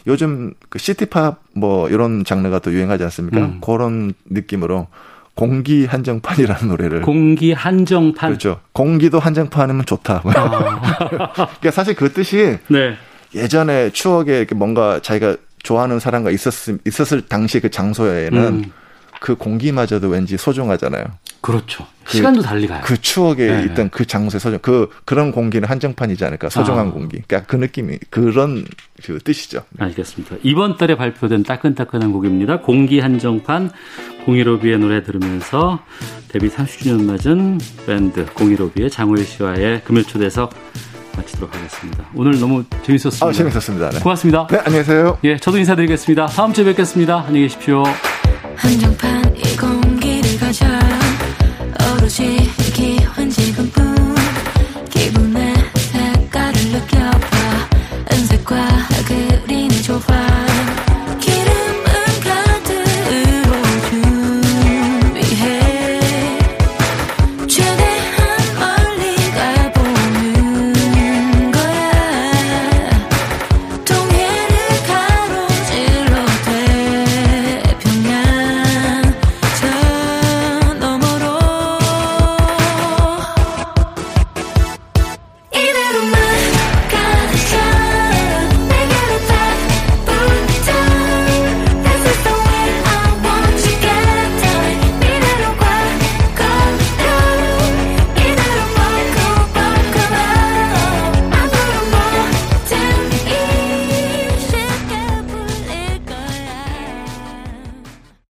요즘 그 시티팝 뭐 이런 장르가 또 유행하지 않습니까? 음. 그런 느낌으로 공기 한정판이라는 노래를 공기 한정판 그렇죠. 공기도 한정판이면 좋다. 아. 그러니까 사실 그 뜻이 네. 예전에 추억에 뭔가 자기가 좋아하는 사람과 있었을 있었을 당시 그 장소에는 음. 그 공기마저도 왠지 소중하잖아요. 그렇죠. 그, 시간도 달리 가요. 그 추억에 네. 있던 그 장소의 소중, 그 그런 공기는 한정판이지 않을까. 소중한 아. 공기. 그러니까 그 느낌이 그런 그 뜻이죠. 알겠습니다. 이번 달에 발표된 따끈따끈한 곡입니다. 공기 한정판 공일오비의 노래 들으면서 데뷔 30주년 맞은 밴드 공일오비의 장호일 씨와의 금요 초대석 마치도록 하겠습니다. 오늘 너무 재밌었습니다. 아, 재밌었습니다. 네. 고맙습니다. 네, 안녕히 계세요. 예, 저도 인사드리겠습니다. 다음 주에 뵙겠습니다. 안녕히 계십시오. 한정판 이 공기를 가져 오로지